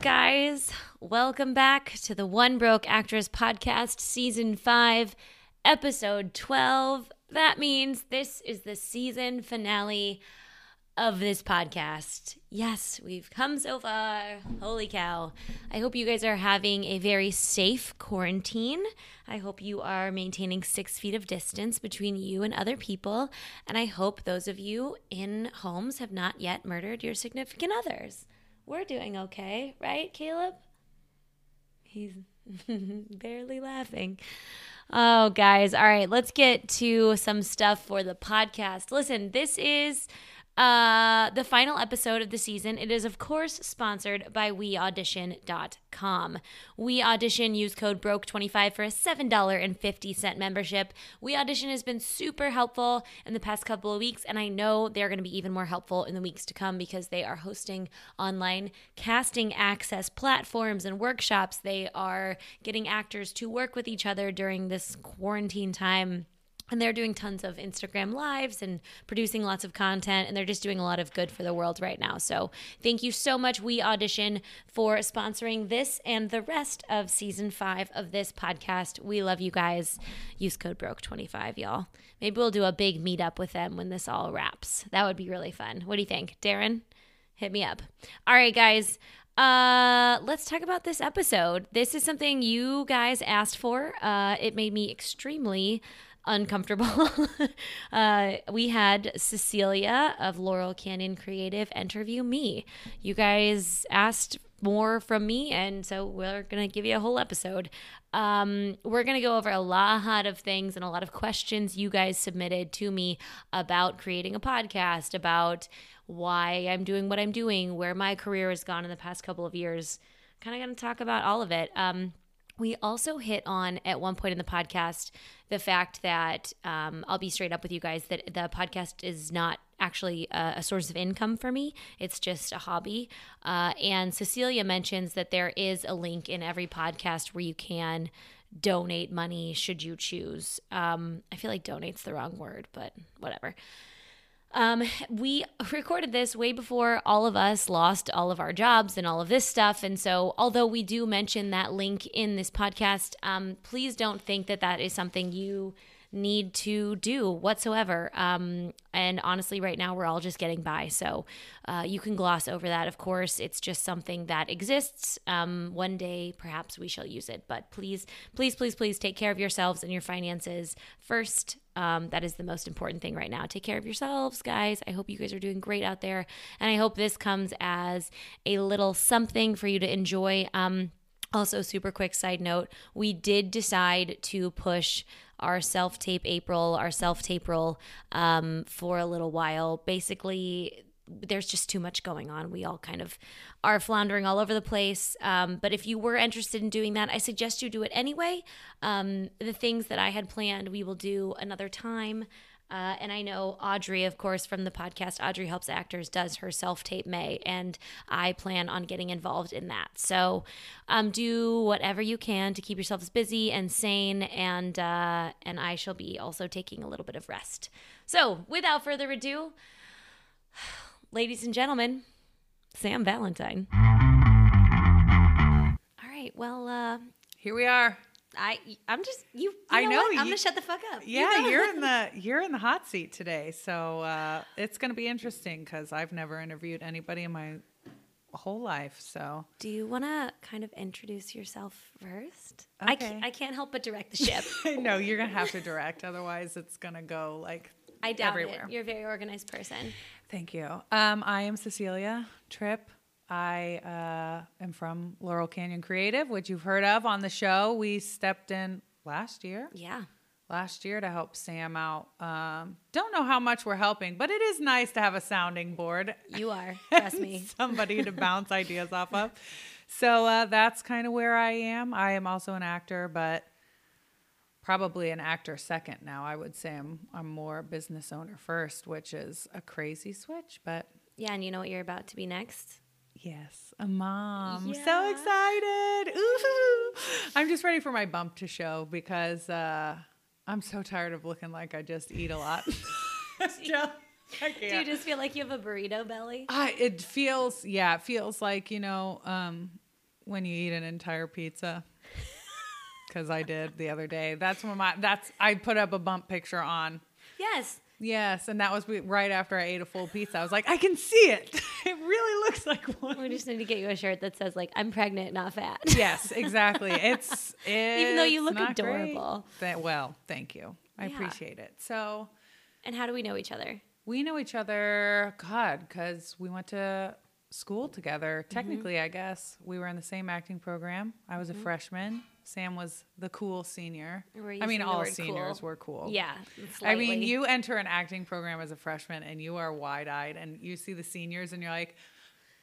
guys? Welcome back to the One Broke Actress Podcast, Season 5, Episode 12. That means this is the season finale of this podcast. Yes, we've come so far. Holy cow. I hope you guys are having a very safe quarantine. I hope you are maintaining six feet of distance between you and other people. And I hope those of you in homes have not yet murdered your significant others. We're doing okay, right, Caleb? He's barely laughing. Oh, guys. All right, let's get to some stuff for the podcast. Listen, this is uh, the final episode of the season. It is, of course, sponsored by WeAudition.com. We Audition, use code BROKE25 for a $7.50 membership. We Audition has been super helpful in the past couple of weeks, and I know they're going to be even more helpful in the weeks to come because they are hosting online casting access platforms and workshops. They are getting actors to work with each other during this quarantine time and they're doing tons of Instagram lives and producing lots of content, and they're just doing a lot of good for the world right now. So, thank you so much, We Audition, for sponsoring this and the rest of season five of this podcast. We love you guys. Use code BROKE25, y'all. Maybe we'll do a big meetup with them when this all wraps. That would be really fun. What do you think, Darren? Hit me up. All right, guys. Uh, let's talk about this episode. This is something you guys asked for. Uh, it made me extremely uncomfortable. uh, we had Cecilia of Laurel Canyon Creative interview me. You guys asked more from me, and so we're going to give you a whole episode. Um, we're going to go over a lot of things and a lot of questions you guys submitted to me about creating a podcast, about why I'm doing what I'm doing, where my career has gone in the past couple of years. Kind of going to talk about all of it. Um, we also hit on at one point in the podcast the fact that um, I'll be straight up with you guys that the podcast is not actually a, a source of income for me. It's just a hobby. Uh, and Cecilia mentions that there is a link in every podcast where you can donate money should you choose. Um, I feel like donate's the wrong word, but whatever. Um, we recorded this way before all of us lost all of our jobs and all of this stuff. And so, although we do mention that link in this podcast, um, please don't think that that is something you need to do whatsoever. Um, and honestly, right now we're all just getting by. So uh, you can gloss over that. Of course, it's just something that exists. Um, one day, perhaps we shall use it. But please, please, please, please take care of yourselves and your finances first. Um, that is the most important thing right now. Take care of yourselves, guys. I hope you guys are doing great out there. And I hope this comes as a little something for you to enjoy. Um, also, super quick side note we did decide to push our self tape April, our self tape roll um, for a little while. Basically, there's just too much going on. We all kind of are floundering all over the place. Um, but if you were interested in doing that, I suggest you do it anyway. Um, the things that I had planned, we will do another time. Uh, and I know Audrey, of course, from the podcast, Audrey Helps Actors, does her self tape May, and I plan on getting involved in that. So um, do whatever you can to keep yourselves busy and sane, and uh, and I shall be also taking a little bit of rest. So without further ado, ladies and gentlemen, Sam Valentine. All right, well, uh, here we are. I I'm just you. you I know, you, I'm gonna shut the fuck up. Yeah, you know? you're in the you're in the hot seat today, so uh, it's gonna be interesting because I've never interviewed anybody in my whole life. So, do you want to kind of introduce yourself first? Okay. I can't, I can't help but direct the ship. no, you're gonna have to direct, otherwise it's gonna go like I doubt everywhere. it. You're a very organized person. Thank you. Um, I am Cecilia Tripp. I uh, am from Laurel Canyon Creative, which you've heard of on the show. We stepped in last year. Yeah. Last year to help Sam out. Um, don't know how much we're helping, but it is nice to have a sounding board. You are, trust me. Somebody to bounce ideas off of. So uh, that's kind of where I am. I am also an actor, but probably an actor second now. I would say I'm, I'm more business owner first, which is a crazy switch, but. Yeah, and you know what you're about to be next? Yes, a mom. Yeah. So excited. Ooh. I'm just ready for my bump to show because uh, I'm so tired of looking like I just eat a lot. Do you just feel like you have a burrito belly? I, it feels, yeah, it feels like, you know, um, when you eat an entire pizza. Cause I did the other day. That's when my that's I put up a bump picture on. Yes. Yes, and that was right after I ate a full pizza. I was like, I can see it. It really looks like one. We just need to get you a shirt that says like I'm pregnant, not fat. Yes, exactly. It's, Even though you look adorable. Th- well, thank you. I Yeah. appreciate it. So and how do we know each other? we know each other, God, because we went to school together. Mm-hmm. Technically, I guess we were in the same acting program. I was a freshman. Sam was the cool senior. I mean, all seniors cool. were cool. Yeah. I mean, you enter an acting program as a freshman and you are wide eyed and you see the seniors and you're like,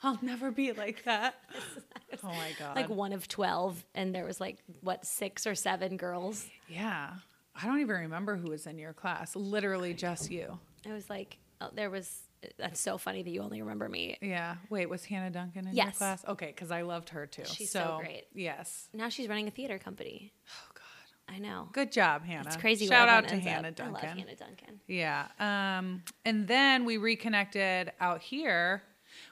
I'll never be like that. oh my God. like one of 12 and there was like what six or seven girls yeah. I don't even remember who was in your class. Literally just you. i was like oh, there was that's so funny that you only remember me Yeah. Wait, was Hannah Duncan in your Yes. class? Okay, because I loved her too. She's so great. Yes. now she's running a theater company Oh God. i know Good job, Hannah. it's crazy Shout out to Hannah up. Duncan. i love hannah duncan Yeah. Um, and then we reconnected out here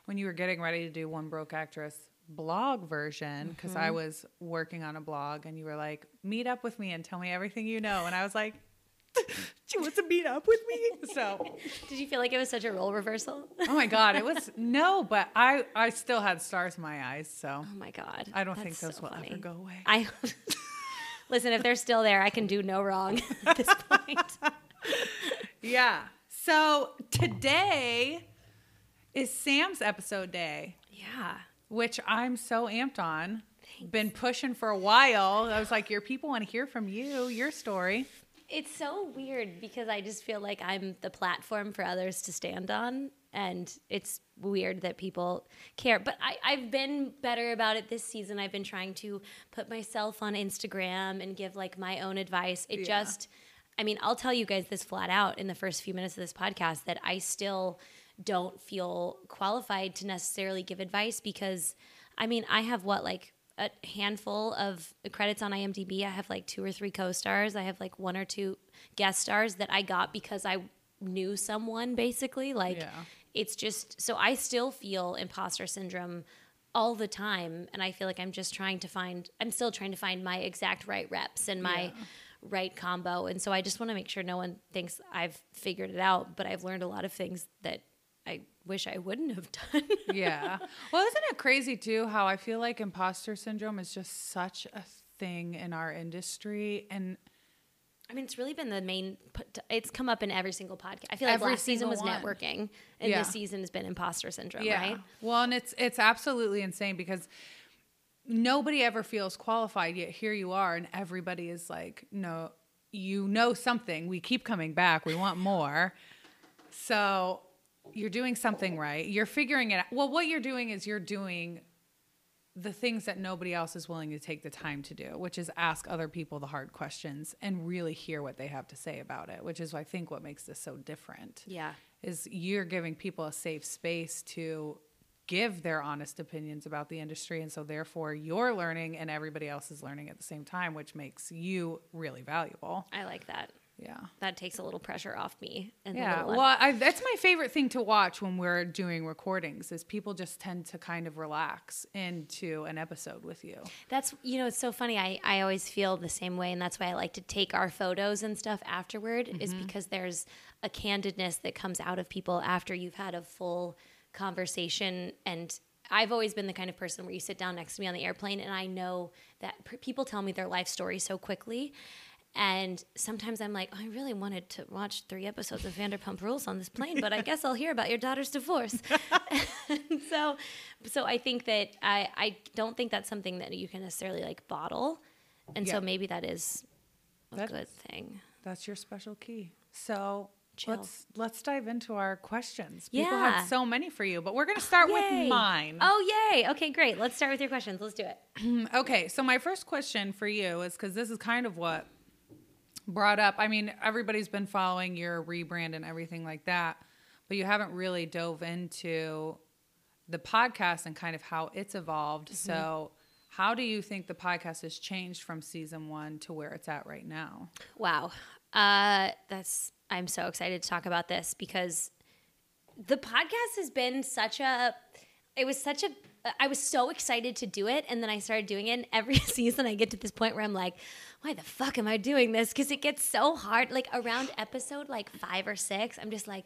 when you were getting ready to do One Broke Actress blog version because I Mm-hmm. was working on a blog and you were like, meet up with me and tell me everything you know. And I was like, she wants to meet up with me. So, did you feel like it was such a role reversal oh my God, it was no, but I, I still had stars in my eyes. So oh my god I don't think those so will funny. ever go away. i listen if they're still there i can do no wrong at this point Yeah. So today is Sam's episode day. yeah which I'm so amped on. Been pushing for a while. I was like, your people want to hear from you, your story. It's so weird because I just feel like I'm the platform for others to stand on. And it's weird that people care. But I, I've been better about it this season. I've been trying to put myself on Instagram and give like my own advice. It Yeah. just, I mean, I'll tell you guys this flat out in the first few minutes of this podcast that I still don't feel qualified to necessarily give advice because, I mean, I have what, like, a handful of credits on IMDb. I have like two or three co-stars. I have like one or two guest stars that I got because I knew someone basically. Like Yeah. it's just so I still feel imposter syndrome all the time and I feel like I'm just trying to find I'm still trying to find my exact right reps and my Yeah. right combo. And so I just want to make sure no one thinks I've figured it out, but I've learned a lot of things that I wish I wouldn't have done. Yeah. well, isn't it crazy too how I feel like imposter syndrome is just such a thing in our industry and I mean, it's really been the main. It's come up in every single podcast. I feel like Every last season was one. networking, and Yeah. this season has been imposter syndrome, right? Well, and it's it's absolutely insane because nobody ever feels qualified yet here you are and everybody is like, "No, you know something. We keep coming back. We want more." So, you're doing something right. You're figuring it out. Well, what you're doing is you're doing the things that nobody else is willing to take the time to do, which is ask other people the hard questions and really hear what they have to say about it, which is I think what makes this so different Yeah. is you're giving people a safe space to give their honest opinions about the industry and so therefore you're learning and everybody else is learning at the same time which makes you really valuable I like that. Yeah That takes a little pressure off me. And yeah well I, that's my favorite thing to watch when we're doing recordings is people just tend to kind of relax into an episode with you That's you know it's so funny. I I always feel the same way, and that's why I like to take our photos and stuff afterward. Is mm-hmm. because there's a candidness that comes out of people after you've had a full conversation. And I've always been the kind of person where you sit down next to me on the airplane, and I know that p- people tell me their life story so quickly. And sometimes I'm like, oh, I really wanted to watch three episodes of Vanderpump Rules on this plane, but I guess I'll hear about your daughter's divorce. So, so I think that I, I don't think that's something that you can necessarily like bottle. And Yeah. so maybe that is a That's- good thing. that's your special key so Chill. let's let's dive into our questions people Yeah. had so many for you but we're going to start Yay. with mine Oh, yay. Okay, great. Let's start with your questions. Let's do it. Okay, so my first question for you is because this is kind of what brought up. I mean, everybody's been following your rebrand and everything like that, but you haven't really dove into the podcast and kind of how it's evolved. So, how do you think the podcast has changed from season one to where it's at right now? Wow. Uh, that's, I'm so excited to talk about this because the podcast has been such a, it was such a, Uh, I was so excited to do it, and then I started doing it. And every season, I get to this point where I'm like, "Why the fuck am I doing this?" Because it gets so hard. Like around episode like five or six, I'm just like,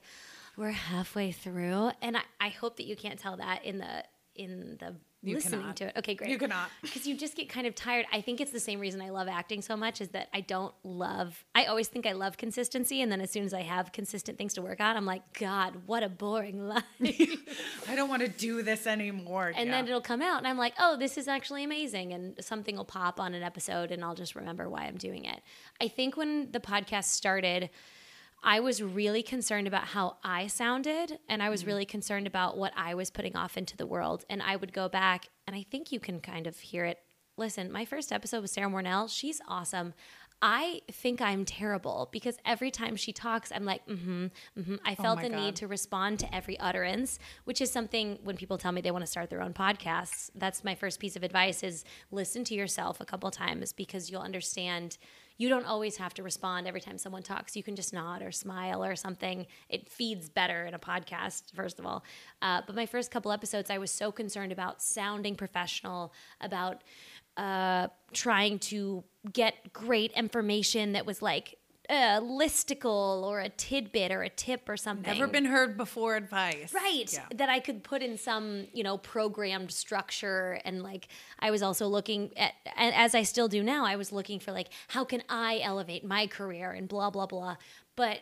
"We're halfway through," and I, I hope that you can't tell that in the in the You listening cannot. to it. Okay, great. You cannot. because you just get kind of tired. I think it's the same reason I love acting so much is that I don't love. I always think I love consistency, and then as soon as I have consistent things to work on, I'm like, God, what a boring life. I don't want to do this anymore. and Yeah. then it'll come out, and I'm like, oh, this is actually amazing, and something will pop on an episode, and I'll just remember why I'm doing it. I think when the podcast started. I was really concerned about how I sounded, and I was really concerned about what I was putting off into the world. And I would go back, and I think you can kind of hear it. Listen, my first episode with Sarah Mornell, she's awesome. I think I'm terrible because every time she talks, I'm like, mm hmm, mm hmm. I felt my the need to respond to every utterance, which is something when people tell me they want to start their own podcasts, that's my first piece of advice is listen to yourself a couple times because you'll understand you don't always have to respond every time someone talks. You can just nod or smile or something. It feeds better in a podcast, first of all. Uh, but my first couple episodes, I was so concerned about sounding professional, about uh, trying to get great information that was like a listicle or a tidbit or a tip or something. Never been heard before advice. Right. Yeah. That I could put in some, you know, programmed structure. And like, I was also looking at, and as I still do now, I was looking for like, how can I elevate my career and blah, blah, blah. But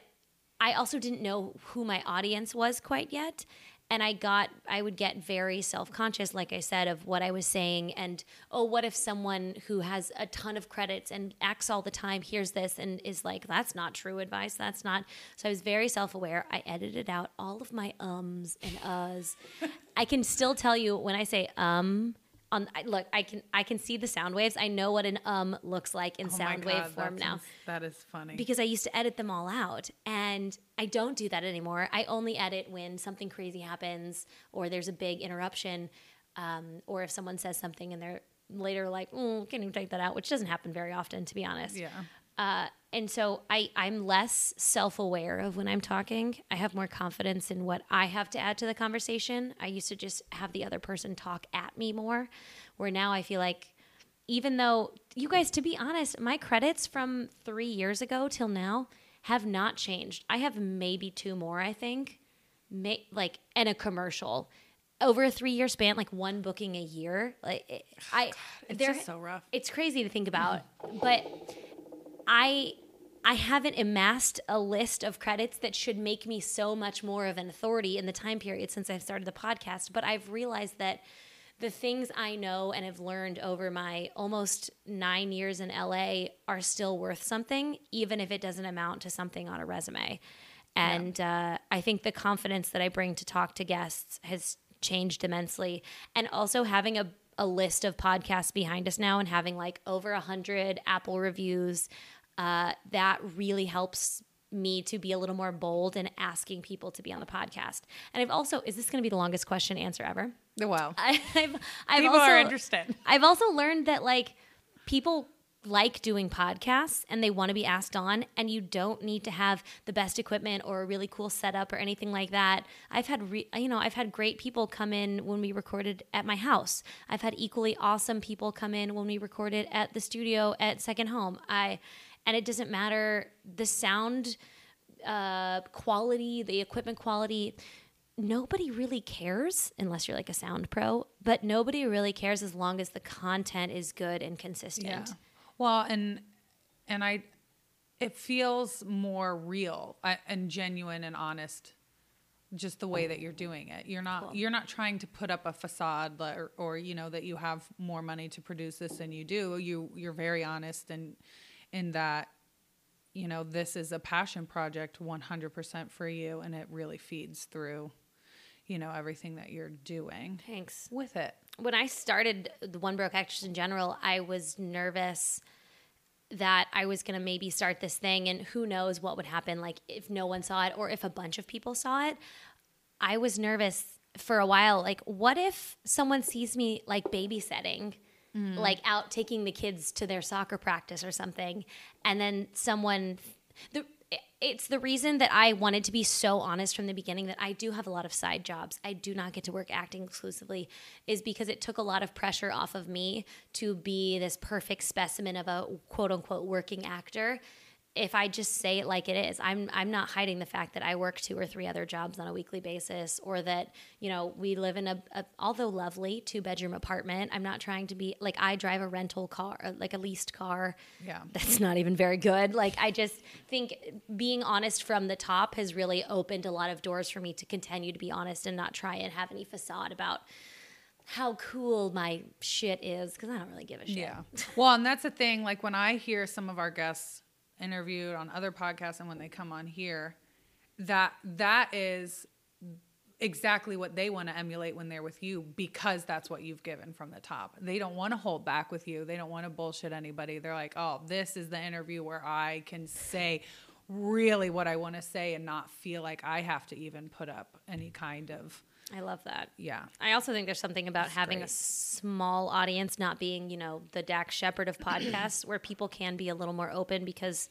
I also didn't know who my audience was quite yet. And I got, I would get very self conscious, like I said, of what I was saying. And oh, what if someone who has a ton of credits and acts all the time hears this and is like, that's not true advice. That's not. So I was very self aware. I edited out all of my ums and uhs. I can still tell you when I say um, on I, look, I can I can see the sound waves. I know what an um looks like in Oh sound wave form now ins- That is funny. because I used to edit them all out. And I don't do that anymore. I only edit when something crazy happens or there's a big interruption, um, or if someone says something and they're later like, mm, can you take that out? Which doesn't happen very often, to be honest. yeah. Uh, and so I, I'm less self aware of when I'm talking. I have more confidence in what I have to add to the conversation. I used to just have the other person talk at me more, where now I feel like, even though you guys, to be honest, my credits from three years ago till now have not changed. I have maybe two more, I think, May, like, and a commercial. Over a three year span, like one booking a year, like it- I, It's just so rough. it's crazy to think about, but I I haven't amassed a list of credits that should make me so much more of an authority in the time period since I've started the podcast, but I've realized that the things I know and have learned over my almost 9 years in LA are still worth something even if it doesn't amount to something on a resume. And uh, I think the confidence that I bring to talk to guests has changed immensely. And also having a, a list of podcasts behind us now and having like over a hundred Apple reviews, uh, that really helps me to be a little more bold in asking people to be on the podcast. And I've also, is this going to be the longest question answer ever? Wow. I, I've, I've People also, are interested. I've also learned that like people like doing podcasts and they want to be asked on and you don't need to have the best equipment or a really cool setup or anything like that. I've had re- you know, I've had great people come in when we recorded at my house. I've had equally awesome people come in when we recorded at the studio at Second Home. I and it doesn't matter the sound uh, quality, the equipment quality. Nobody really cares unless you're like a sound pro, but nobody really cares as long as the content is good and consistent. Yeah. Well, and and I, it feels more real uh, and genuine and honest, just the way that you're doing it. You're not Cool. you're not trying to put up a facade or, or you know that you have more money to produce this than you do. You you're very honest and in that you know this is a passion project 100% for you and it really feeds through you know everything that you're doing Thanks. with it when I started the One Broke Actress in general, I was nervous that I was going to maybe start this thing and who knows what would happen like if no one saw it or if a bunch of people saw it. I was nervous for a while like what if someone sees me like babysitting Mm. like out taking the kids to their soccer practice or something and then someone the it's the reason that I wanted to be so honest from the beginning that I do have a lot of side jobs. I do not get to work acting exclusively, is because it took a lot of pressure off of me to be this perfect specimen of a quote unquote working actor if I just say it like it is, I'm I'm not hiding the fact that I work two or three other jobs on a weekly basis, or that you know we live in a, a although lovely two bedroom apartment. I'm not trying to be like I drive a rental car, uh, like a leased car. Yeah, that's not even very good. Like I just think being honest from the top has really opened a lot of doors for me to continue to be honest and not try and have any facade about how cool my shit is because I don't really give a shit. Yeah. Well, and that's the thing. Like when I hear some of our guests interviewed on other podcasts and when they come on here, that that is exactly what they want to emulate when they're with you because that's what you've given from the top. They don't want to hold back with you. They don't want to bullshit anybody. They're like, "Oh, this is the interview where I can say really what I want to say and not feel like I have to even put up any kind of I love that. Yeah. I also think there's something about That's having great. a small audience, not being, you know, the Dax Shepard of podcasts, where people can be a little more open because,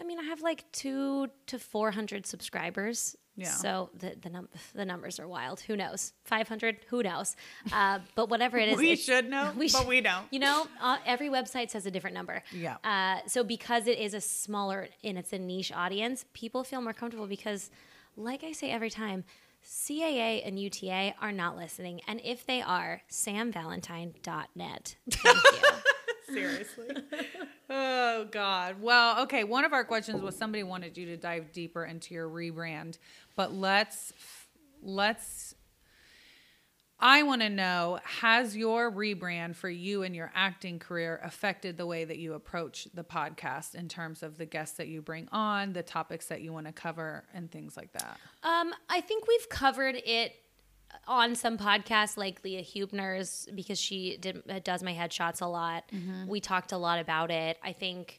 I mean, I have like two to 400 subscribers. Yeah. So the the, num- the numbers are wild. Who knows? 500? Who knows? Uh, but whatever it is. we should know, we but we don't. You know, uh, every website says a different number. Yeah. Uh, so because it is a smaller and it's a niche audience, people feel more comfortable because, like I say every time, CAA and UTA are not listening. And if they are, samvalentine.net. Thank you. Seriously. oh, God. Well, okay. One of our questions was somebody wanted you to dive deeper into your rebrand, but let's let's I want to know has your rebrand for you and your acting career affected the way that you approach the podcast in terms of the guests that you bring on, the topics that you want to cover, and things like that? Um, I think we've covered it on some podcasts like Leah Hubner's because she did, uh, does my headshots a lot. Mm-hmm. We talked a lot about it. I think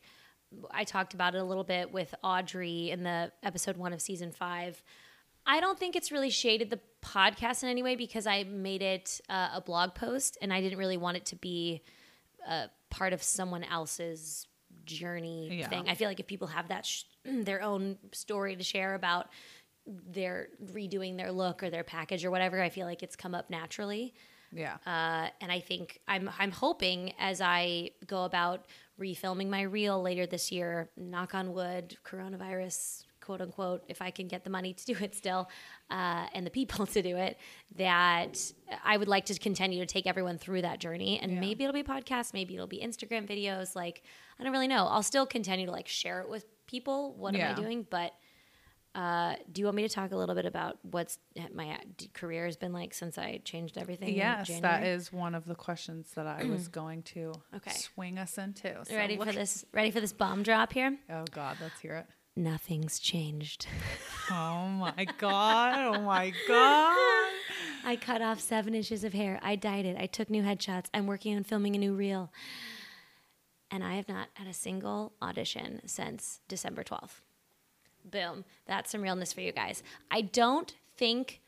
I talked about it a little bit with Audrey in the episode one of season five. I don't think it's really shaded the podcast in any way because I made it uh, a blog post and I didn't really want it to be a part of someone else's journey yeah. thing. I feel like if people have that sh- their own story to share about their redoing their look or their package or whatever, I feel like it's come up naturally. Yeah. Uh, and I think I'm I'm hoping as I go about refilming my reel later this year, knock on wood, coronavirus quote unquote, if I can get the money to do it still uh, and the people to do it, that I would like to continue to take everyone through that journey. And yeah. maybe it'll be podcasts, maybe it'll be Instagram videos. Like, I don't really know. I'll still continue to like share it with people. What yeah. am I doing? But uh, do you want me to talk a little bit about what's my career has been like since I changed everything? Yes, that is one of the questions that I was going to okay. swing us into. So ready look. for this? Ready for this bomb drop here? Oh God, let's hear it nothing's changed. Oh my God. Oh my God. I cut off seven inches of hair. I dyed it. I took new headshots. I'm working on filming a new reel. And I have not had a single audition since December 12th. Boom. That's some realness for you guys. I don't think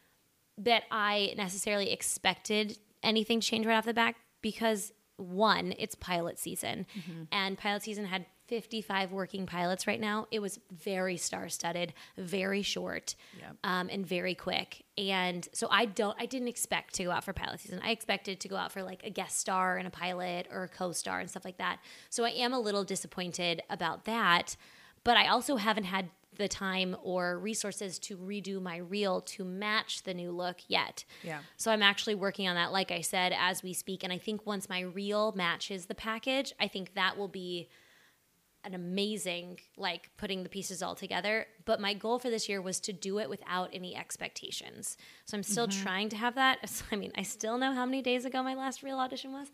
that I necessarily expected anything to change right off the bat because one, it's pilot season. Mm-hmm. And pilot season had 55 working pilots right now. It was very star studded, very short, yep. um, and very quick. And so I don't, I didn't expect to go out for pilot season. I expected to go out for like a guest star and a pilot or a co star and stuff like that. So I am a little disappointed about that. But I also haven't had the time or resources to redo my reel to match the new look yet. Yeah. So I'm actually working on that, like I said, as we speak. And I think once my reel matches the package, I think that will be an amazing like putting the pieces all together but my goal for this year was to do it without any expectations so i'm still mm-hmm. trying to have that i mean i still know how many days ago my last real audition was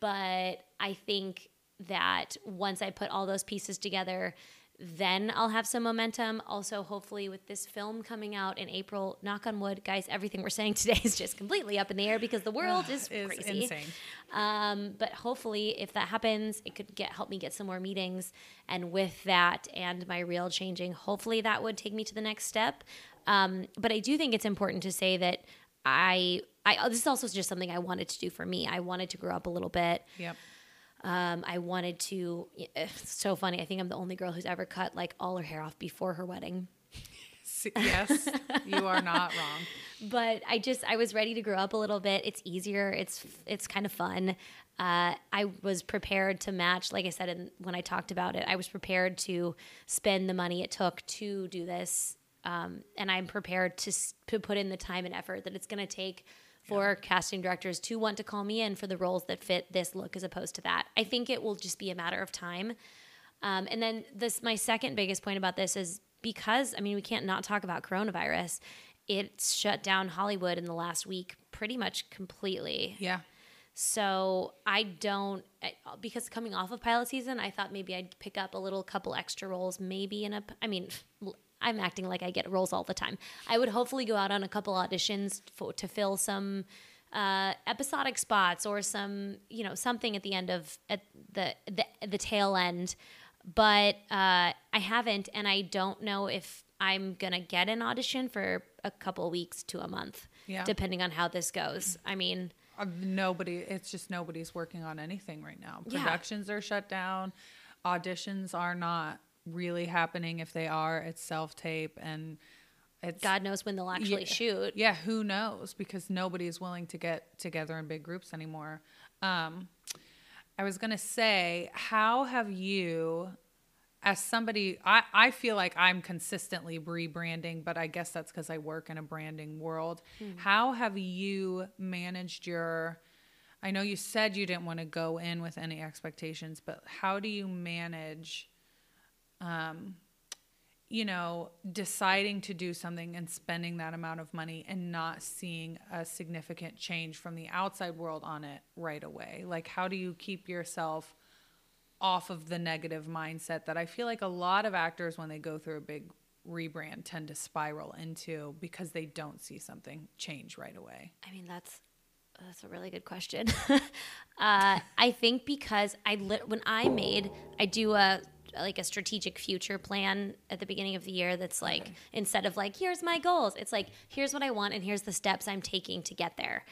but i think that once i put all those pieces together then I'll have some momentum. Also, hopefully, with this film coming out in April, knock on wood, guys, everything we're saying today is just completely up in the air because the world is, is crazy. Insane. Um, but hopefully, if that happens, it could get help me get some more meetings. And with that and my reel changing, hopefully that would take me to the next step. Um, but I do think it's important to say that I, I this is also just something I wanted to do for me. I wanted to grow up a little bit. Yep Um, I wanted to. It's so funny. I think I'm the only girl who's ever cut like all her hair off before her wedding. Yes, you are not wrong. but I just I was ready to grow up a little bit. It's easier. It's it's kind of fun. Uh, I was prepared to match, like I said in, when I talked about it. I was prepared to spend the money it took to do this, um, and I'm prepared to to put in the time and effort that it's going to take for casting directors to want to call me in for the roles that fit this look as opposed to that. I think it will just be a matter of time. Um, and then this, my second biggest point about this is because I mean we can't not talk about coronavirus. It's shut down Hollywood in the last week pretty much completely. Yeah. So I don't because coming off of pilot season, I thought maybe I'd pick up a little couple extra roles, maybe in a. I mean, I'm acting like I get roles all the time. I would hopefully go out on a couple auditions for, to fill some uh, episodic spots or some you know something at the end of at the the, the tail end. But uh, I haven't, and I don't know if I'm gonna get an audition for a couple weeks to a month, Yeah. depending on how this goes. I mean. Uh, nobody it's just nobody's working on anything right now Yeah. productions are shut down auditions are not really happening if they are it's self-tape and it's God knows when they'll actually Yeah. shoot. yeah who knows because nobody is willing to get together in big groups anymore um i was gonna say how have you as somebody I, I feel like i'm consistently rebranding but i guess that's because i work in a branding world how have you managed your i know you said you didn't want to go in with any expectations but how do you manage um, you know, deciding to do something and spending that amount of money and not seeing a significant change from the outside world on it right away? Like, how do you keep yourself off of the negative mindset that I feel like a lot of actors, when they go through a big rebrand, tend to spiral into because they don't see something change right away? I mean, that's that's a really good question. uh, I think because I lit- when I made I do a like a strategic future plan at the beginning of the year that's like instead of like here's my goals it's like here's what i want and here's the steps i'm taking to get there.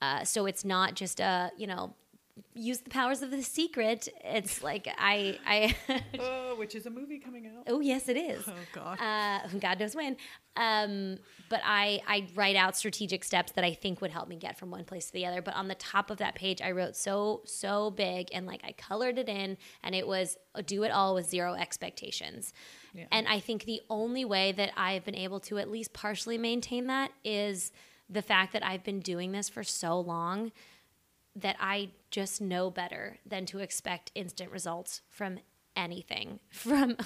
Uh, so it's not just a you know use the powers of the secret it's like i i Oh, which is a movie coming out. oh yes it is Oh, God. uh, God knows when. Um, but I, I write out strategic steps that I think would help me get from one place to the other. But on the top of that page, I wrote so, so big and like I colored it in and it was do it all with zero expectations. Yeah. And I think the only way that I've been able to at least partially maintain that is the fact that I've been doing this for so long that I just know better than to expect instant results from anything. From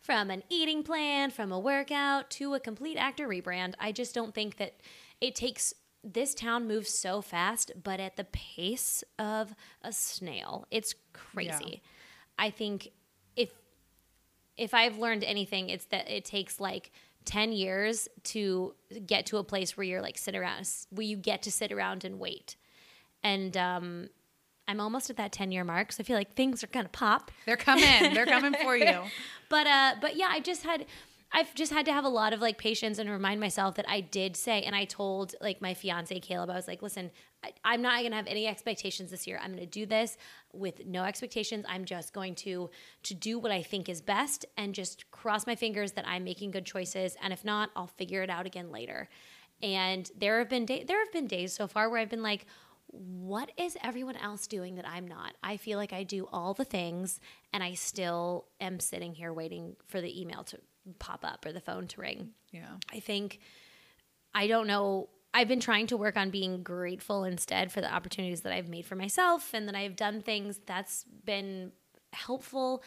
from an eating plan from a workout to a complete actor rebrand. I just don't think that it takes this town moves so fast but at the pace of a snail. It's crazy. I think if if I've learned anything, it's that it takes like 10 years to get to a place where you're like sit around, where you get to sit around and wait. And um, I'm almost at that 10 year mark. So I feel like things are to pop. They're coming. They're coming for you. But, uh, but yeah, I just had, I've just had to have a lot of like patience and remind myself that I did say, and I told like my fiance Caleb, I was like, listen, I, I'm not going to have any expectations this year. I'm going to do this with no expectations. I'm just going to to do what I think is best and just cross my fingers that I'm making good choices. And if not, I'll figure it out again later. And there have been day, there have been days so far where I've been like, what is everyone else doing that I'm not? I feel like I do all the things and I still am sitting here waiting for the email to pop up or the phone to ring. Yeah. I think I don't know. I've been trying to work on being grateful instead for the opportunities that I've made for myself and that I've done things that's been helpful.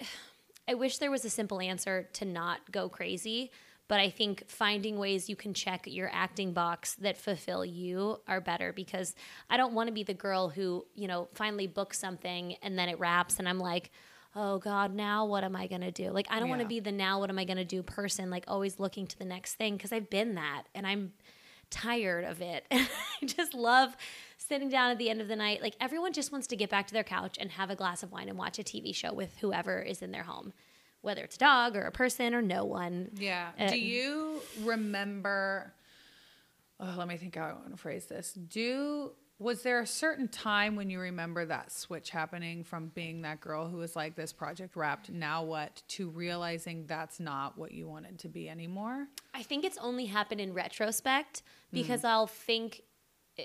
I wish there was a simple answer to not go crazy, but I think finding ways you can check your acting box that fulfill you are better because I don't want to be the girl who, you know, finally books something and then it wraps and I'm like, oh God, now what am I going to do? Like, I don't want to be the now what am I going to do person, like always looking to the next thing because I've been that and I'm tired of it. I just love sitting down at the end of the night. Like, everyone just wants to get back to their couch and have a glass of wine and watch a TV show with whoever is in their home, whether it's a dog or a person or no one. Yeah. Uh, Do you remember? Oh, let me think how I want to phrase this. Do Was there a certain time when you remember that switch happening from being that girl who was like, this project wrapped, now what, to realizing that's not what you wanted to be anymore? I think it's only happened in retrospect because I'll think eh,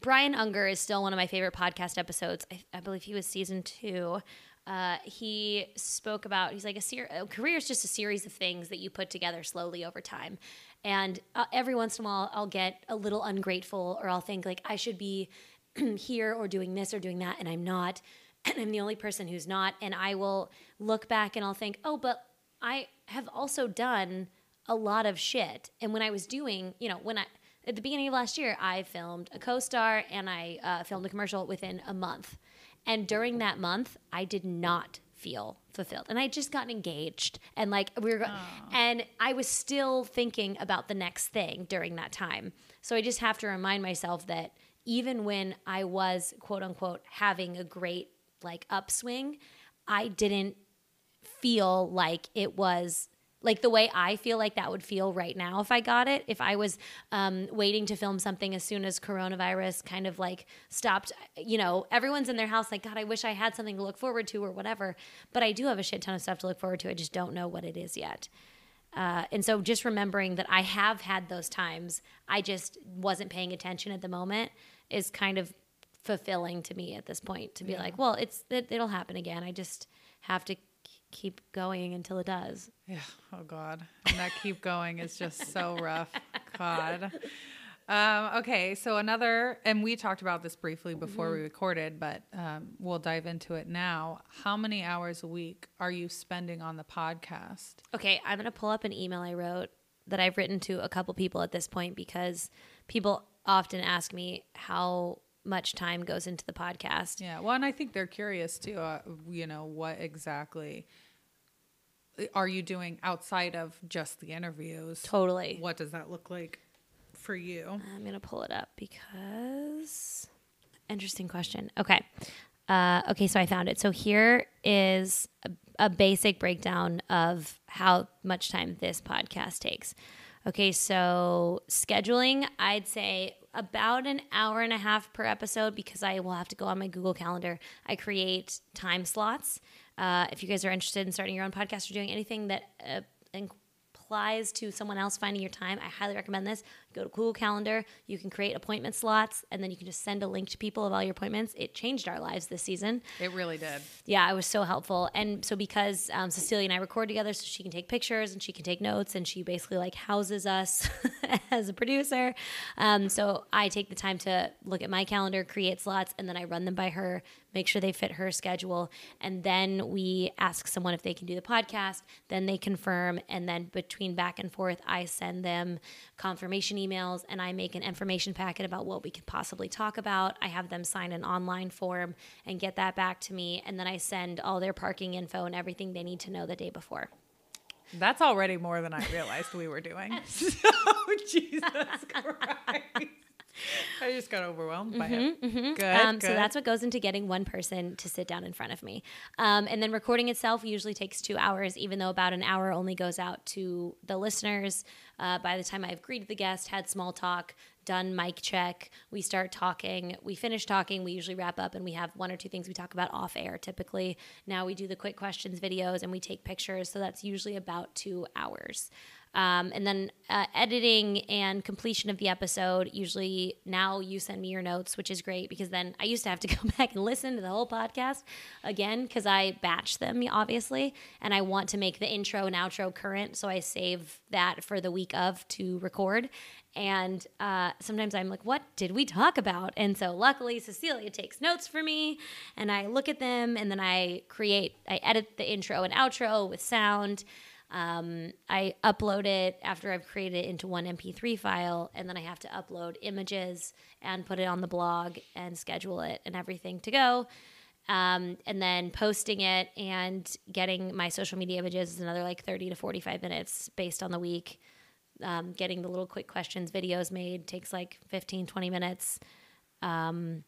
Brian Unger is still one of my favorite podcast episodes. I, I believe he was season two. Uh, he spoke about he's like a, ser- a career is just a series of things that you put together slowly over time, and uh, every once in a while I'll get a little ungrateful or I'll think like I should be here or doing this or doing that, and I'm not, and I'm the only person who's not, and I will look back and I'll think, oh, but I have also done a lot of shit. And when I was doing, you know, when I, at the beginning of last year, I filmed a co star and I uh, filmed a commercial within a month. And during that month, I did not feel fulfilled. And I just gotten engaged and like we were, go- and I was still thinking about the next thing during that time. So I just have to remind myself that even when I was quote unquote having a great like upswing, I didn't feel like it was like the way I feel like that would feel right now if I got it. If I was um, waiting to film something as soon as coronavirus kind of like stopped, you know, everyone's in their house like, God, I wish I had something to look forward to or whatever. But I do have a shit ton of stuff to look forward to. I just don't know what it is yet. Uh, and so just remembering that I have had those times, I just wasn't paying attention at the moment is kind of fulfilling to me at this point to be like, well, it's it, it'll happen again. I just have to keep going until it does. Yeah. Oh God. And that keep going is just so rough. God. Um, okay. So another, and we talked about this briefly before we recorded, but um, we'll dive into it now. How many hours a week are you spending on the podcast? Okay, I'm gonna pull up an email I wrote that I've written to a couple people at this point because people often ask me how much time goes into the podcast. Yeah. Well, and I think they're curious too. Uh, you know, what exactly are you doing outside of just the interviews? Totally. What does that look like for you? I'm gonna pull it up because interesting question. Okay. Uh, okay, so I found it. So here is a, a basic breakdown of how much time this podcast takes. Okay, so scheduling, I'd say about an hour and a half per episode because I will have to go on my Google Calendar. I create time slots. Uh, if you guys are interested in starting your own podcast or doing anything that uh, implies to someone else finding your time, I highly recommend this. Go to Google Calendar. You can create appointment slots, and then you can just send a link to people of all your appointments. It changed our lives this season. It really did. Yeah, it was so helpful. And so because um, Cecilia and I record together, so she can take pictures and she can take notes, and she basically like houses us as a producer. Um, so I take the time to look at my calendar, create slots, and then I run them by her, make sure they fit her schedule, and then we ask someone if they can do the podcast. Then they confirm, and then between back and forth, I send them confirmation emails and I make an information packet about what we could possibly talk about. I have them sign an online form and get that back to me, and then I send all their parking info and everything they need to know the day before. That's already more than I realized we were doing. oh, Jesus Christ. I just got overwhelmed by it. Good, Um, so that's what goes into getting one person to sit down in front of me. Um, and then recording itself usually takes two hours, even though about an hour only goes out to the listeners. Uh, by the time I've greeted the guest, had small talk, done mic check, we start talking. We finish talking. We usually wrap up and we have one or two things we talk about off air typically. Now we do the quick questions videos and we take pictures. So that's usually about two hours. Um, and then uh, editing and completion of the episode. Usually now you send me your notes, which is great because then I used to have to go back and listen to the whole podcast again because I batch them, obviously. And I want to make the intro and outro current. So I save that for the week of to record. And uh, sometimes I'm like, what did we talk about? And so luckily, Cecilia takes notes for me and I look at them and then I create, I edit the intro and outro with sound. Um, I upload it after I've created it into one MP3 file, and then I have to upload images and put it on the blog and schedule it and everything to go. Um, and then posting it and getting my social media images is another like 30 to 45 minutes based on the week. Um, getting the little quick questions videos made takes like 15, 20 minutes. Um,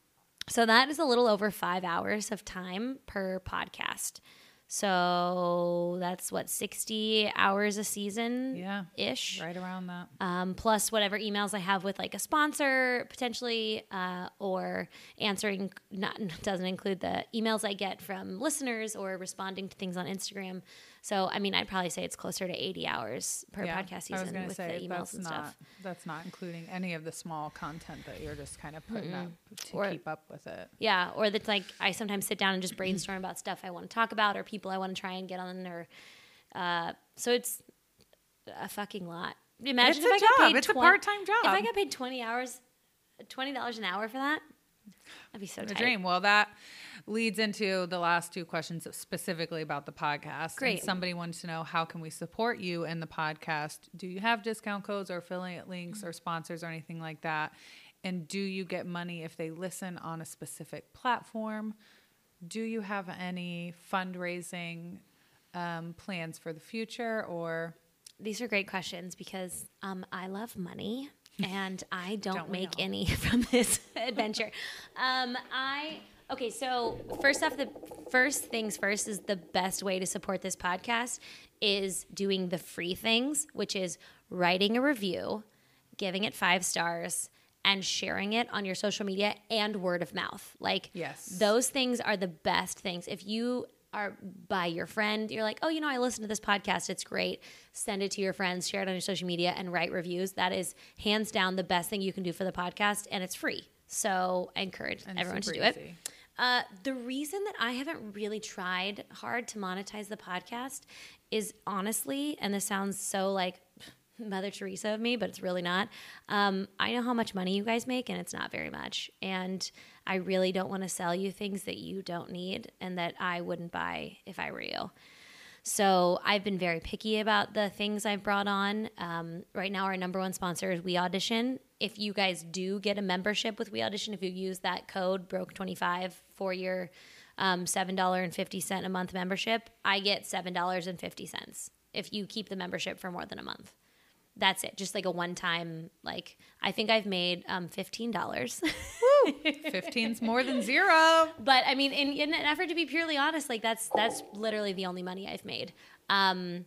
so that is a little over five hours of time per podcast. So that's what, 60 hours a season Yeah. ish? Right around that. um, plus whatever emails I have with like a sponsor potentially, uh, or answering not doesn't include the emails I get from listeners or responding to things on Instagram. So I mean, I'd probably say it's closer to eighty hours per Yeah, podcast season with say the emails that's and not stuff. that's not including any of the small content that you're just kind of putting up to Or- keep up with it. Yeah, or that's like I sometimes sit down and just brainstorm about stuff I want to talk about or people I want to try and get on or uh, so it's a fucking lot. Imagine It's if a I got job. paid It's a twen- part-time job. If I got paid twenty hours, twenty dollars an hour for that, I'd be so tight. dream. Well, that leads into the last two questions specifically about the podcast. And Great. somebody wants to know how can we support you in the podcast? Do you have discount codes or affiliate links or sponsors or anything like that? And do you get money if they listen on a specific platform? Do you have any fundraising um, plans for the future or These are great questions because um, I love money and I don't, Don't make any from this adventure. Um, I okay. So first off, the first things first is the best way to support this podcast is doing the free things, which is writing a review, giving it five stars. And sharing it on your social media and word of mouth. Like, Yes. those things are the best things. If you are by your friend, you're like, oh, you know, I listened to this podcast. It's great. Send it to your friends, share it on your social media, and write reviews. That is hands down the best thing you can do for the podcast, and it's free. So I encourage and everyone to do it. Uh, the reason that I haven't really tried hard to monetize the podcast is honestly, and this sounds so like Mother Teresa of me, but it's really not. Um, I know how much money you guys make, and it's not very much. And I really don't want to sell you things that you don't need and that I wouldn't buy if I were you. So I've been very picky about the things I've brought on. Um, right now, our number one sponsor is WeAudition. If you guys do get a membership with WeAudition, if you use that code Broke25 for your um, $7.50 a month membership, I get $7.50 if you keep the membership for more than a month. That's it. Just like a one time, like, I think I've made um, $15. 15's more than zero. but I mean, in, in an effort to be purely honest, like that's that's literally the only money I've made. Um,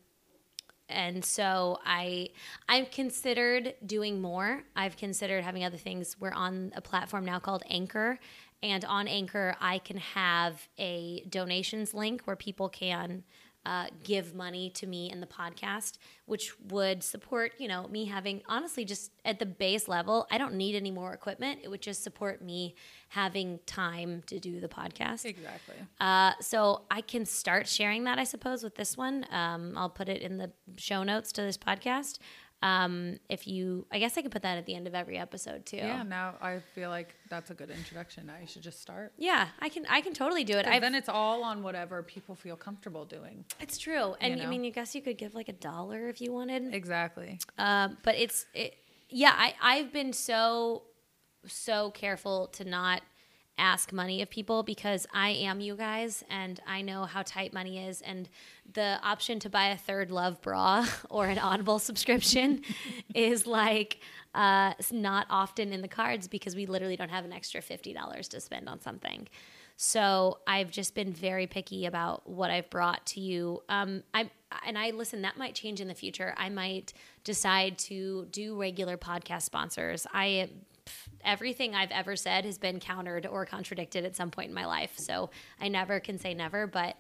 and so I I've considered doing more. I've considered having other things. We're on a platform now called Anchor, and on Anchor I can have a donations link where people can uh, give money to me in the podcast, which would support you know me having honestly just at the base level. I don't need any more equipment. It would just support me having time to do the podcast. Exactly. Uh, so I can start sharing that, I suppose, with this one. Um, I'll put it in the show notes to this podcast. Um, if you, I guess I could put that at the end of every episode too. Yeah, now I feel like that's a good introduction. Now you should just start. Yeah, I can, I can totally do it. I've, then it's all on whatever people feel comfortable doing. it's true, and You I mean, I guess you could give like a dollar if you wanted. Exactly. Um, but it's it, yeah, I I've been so so careful to not ask money of people because I am you guys and I know how tight money is and the option to buy a ThirdLove bra or an audible subscription is like uh, not often in the cards because we literally don't have an extra $50 to spend on something so I've just been very picky about what I've brought to you. Um, I and I listen. That might change in the future. I might decide to do regular podcast sponsors. I everything I've ever said has been countered or contradicted at some point in my life. So I never can say never. But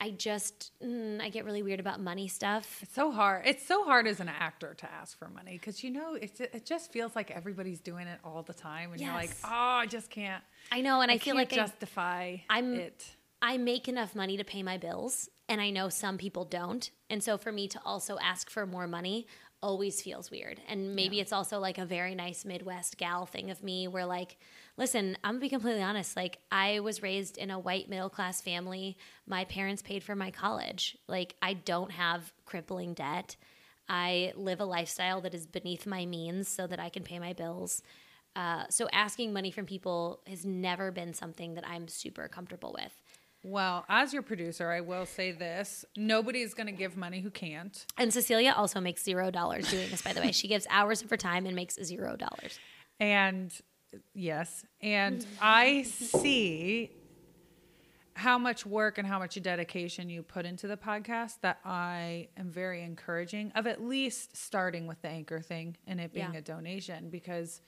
I just mm, I get really weird about money stuff. It's so hard. It's so hard as an actor to ask for money because you know it's, it just feels like everybody's doing it all the time, and you're like, oh, I just can't. I know, and I, feel can't like I- justify I'm- it. I make enough money to pay my bills, and I know some people don't. And so for me to also ask for more money always feels weird. And maybe it's also like a very nice Midwest gal thing of me where, like, listen, I'm gonna be completely honest. Like, I was raised in a white middle class family. My parents paid for my college. Like, I don't have crippling debt. I live a lifestyle that is beneath my means so that I can pay my bills. Uh, so asking money from people has never been something that I'm super comfortable with. Well, as your producer, I will say this: nobody is going to give money who can't. And Cecilia also makes zero dollars doing this, by the way. She gives hours of her time and makes zero dollars. And yes, and I see how much work and how much dedication you put into the podcast that I am very encouraging of at least starting with the anchor thing and it being Yeah. a donation because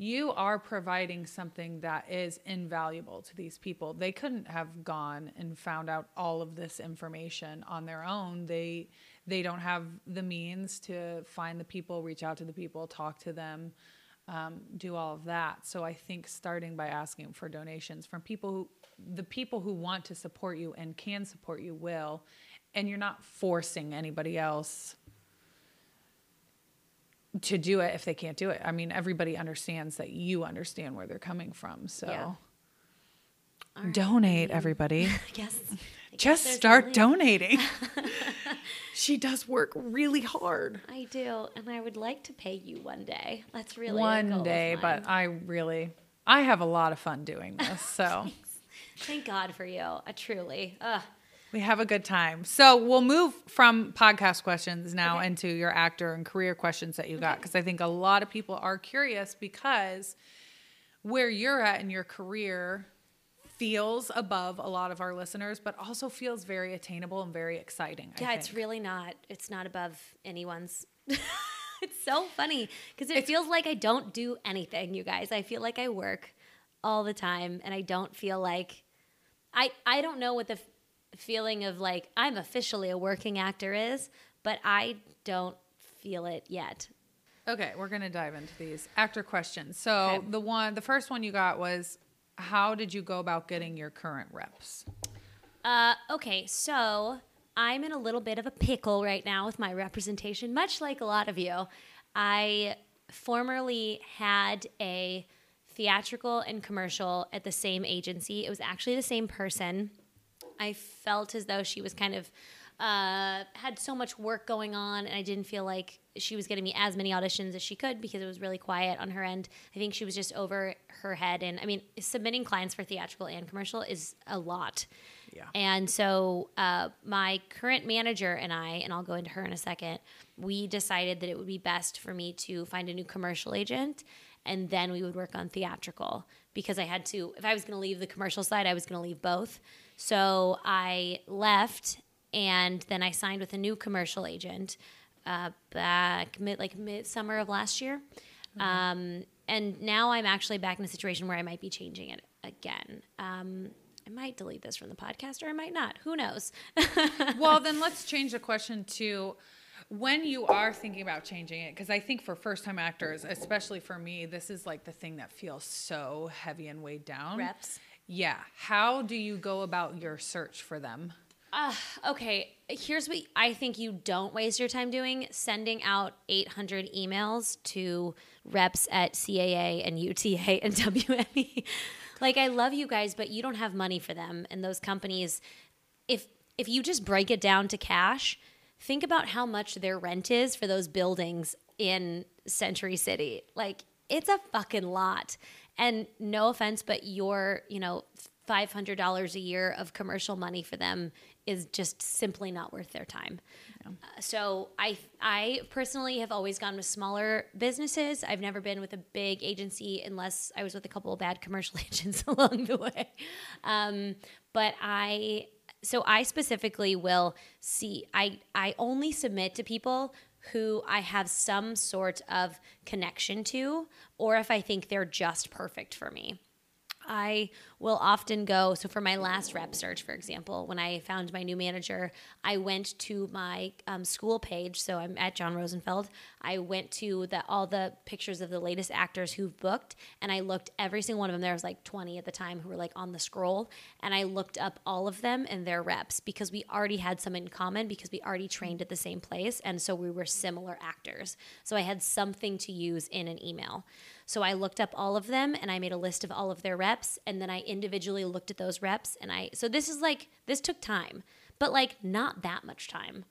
you are providing something that is invaluable to these people. They couldn't have gone and found out all of this information on their own. They they don't have the means to find the people, reach out to the people, talk to them, um, do all of that. So I think starting by asking for donations from people who the people who want to support you and can support you will, and you're not forcing anybody else to do it if they can't do it. I mean, everybody understands that you understand where they're coming from. So Yeah. Right. donate, everybody. Yes. Just start donating. she does work really hard. I do, and I would like to pay you one day. That's really One day, but I really, I have a lot of fun doing this. So Thank God for you. Uh, truly. Ugh. We have a good time. So we'll move from podcast questions now Okay. into your actor and career questions that you got. Because I think a lot of people are curious because where you're at in your career feels above a lot of our listeners, but also feels very attainable and very exciting. I Yeah, it's really not. It's not above anyone's. it's so funny because it It's- feels like I don't do anything, you guys. I feel like I work all the time, and I don't feel like I. I don't know what the feeling of like I'm officially a working actor is, but I don't feel it yet. Okay, we're gonna dive into these actor questions. So Okay. the one, the first one you got was, how did you go about getting your current reps? Uh, okay, so I'm in a little bit of a pickle right now with my representation, much like a lot of you. I formerly had a theatrical and commercial at the same agency. It was actually the same person. I felt as though she was kind of uh, had so much work going on, and I didn't feel like she was getting me as many auditions as she could because it was really quiet on her end. I think she was just over her head, and I mean, submitting clients for theatrical and commercial is a lot. Yeah. And so uh, my current manager and I, and I'll go into her in a second, we decided that it would be best for me to find a new commercial agent and then we would work on theatrical because I had to, if I was going to leave the commercial side, I was going to leave both. So I left and then I signed with a new commercial agent uh, back mid, like mid summer of last year. Um, and now I'm actually back in a situation where I might be changing it again. Um, I might delete this from the podcast or I might not. Who knows? well, then let's change the question to when you are thinking about changing it, because I think for first time actors, especially for me, this is like the thing that feels so heavy and weighed down. Reps. Yeah. How do you go about your search for them? Uh, okay, here's what I think you don't waste your time doing sending out 800 emails to reps at CAA and UTA and WME. like, I love you guys, but you don't have money for them. And those companies, if if you just break it down to cash, think about how much their rent is for those buildings in Century City. Like, it's a fucking lot. And no offense, but your, you know, $500 a year of commercial money for them is just simply not worth their time. Uh, so I I personally have always gone with smaller businesses. I've never been with a big agency unless I was with a couple of bad commercial agents along the way. Um, but I so I specifically will see I I only submit to people who I have some sort of connection to or if I think they're just perfect for me. I will often go. So, for my last rep search, for example, when I found my new manager, I went to my um, school page. So, I'm at John Rosenfeld. I went to the, all the pictures of the latest actors who've booked, and I looked every single one of them. There was like 20 at the time who were like on the scroll, and I looked up all of them and their reps because we already had some in common because we already trained at the same place. And so, we were similar actors. So, I had something to use in an email. So I looked up all of them and I made a list of all of their reps and then I individually looked at those reps and I so this is like this took time, but like not that much time.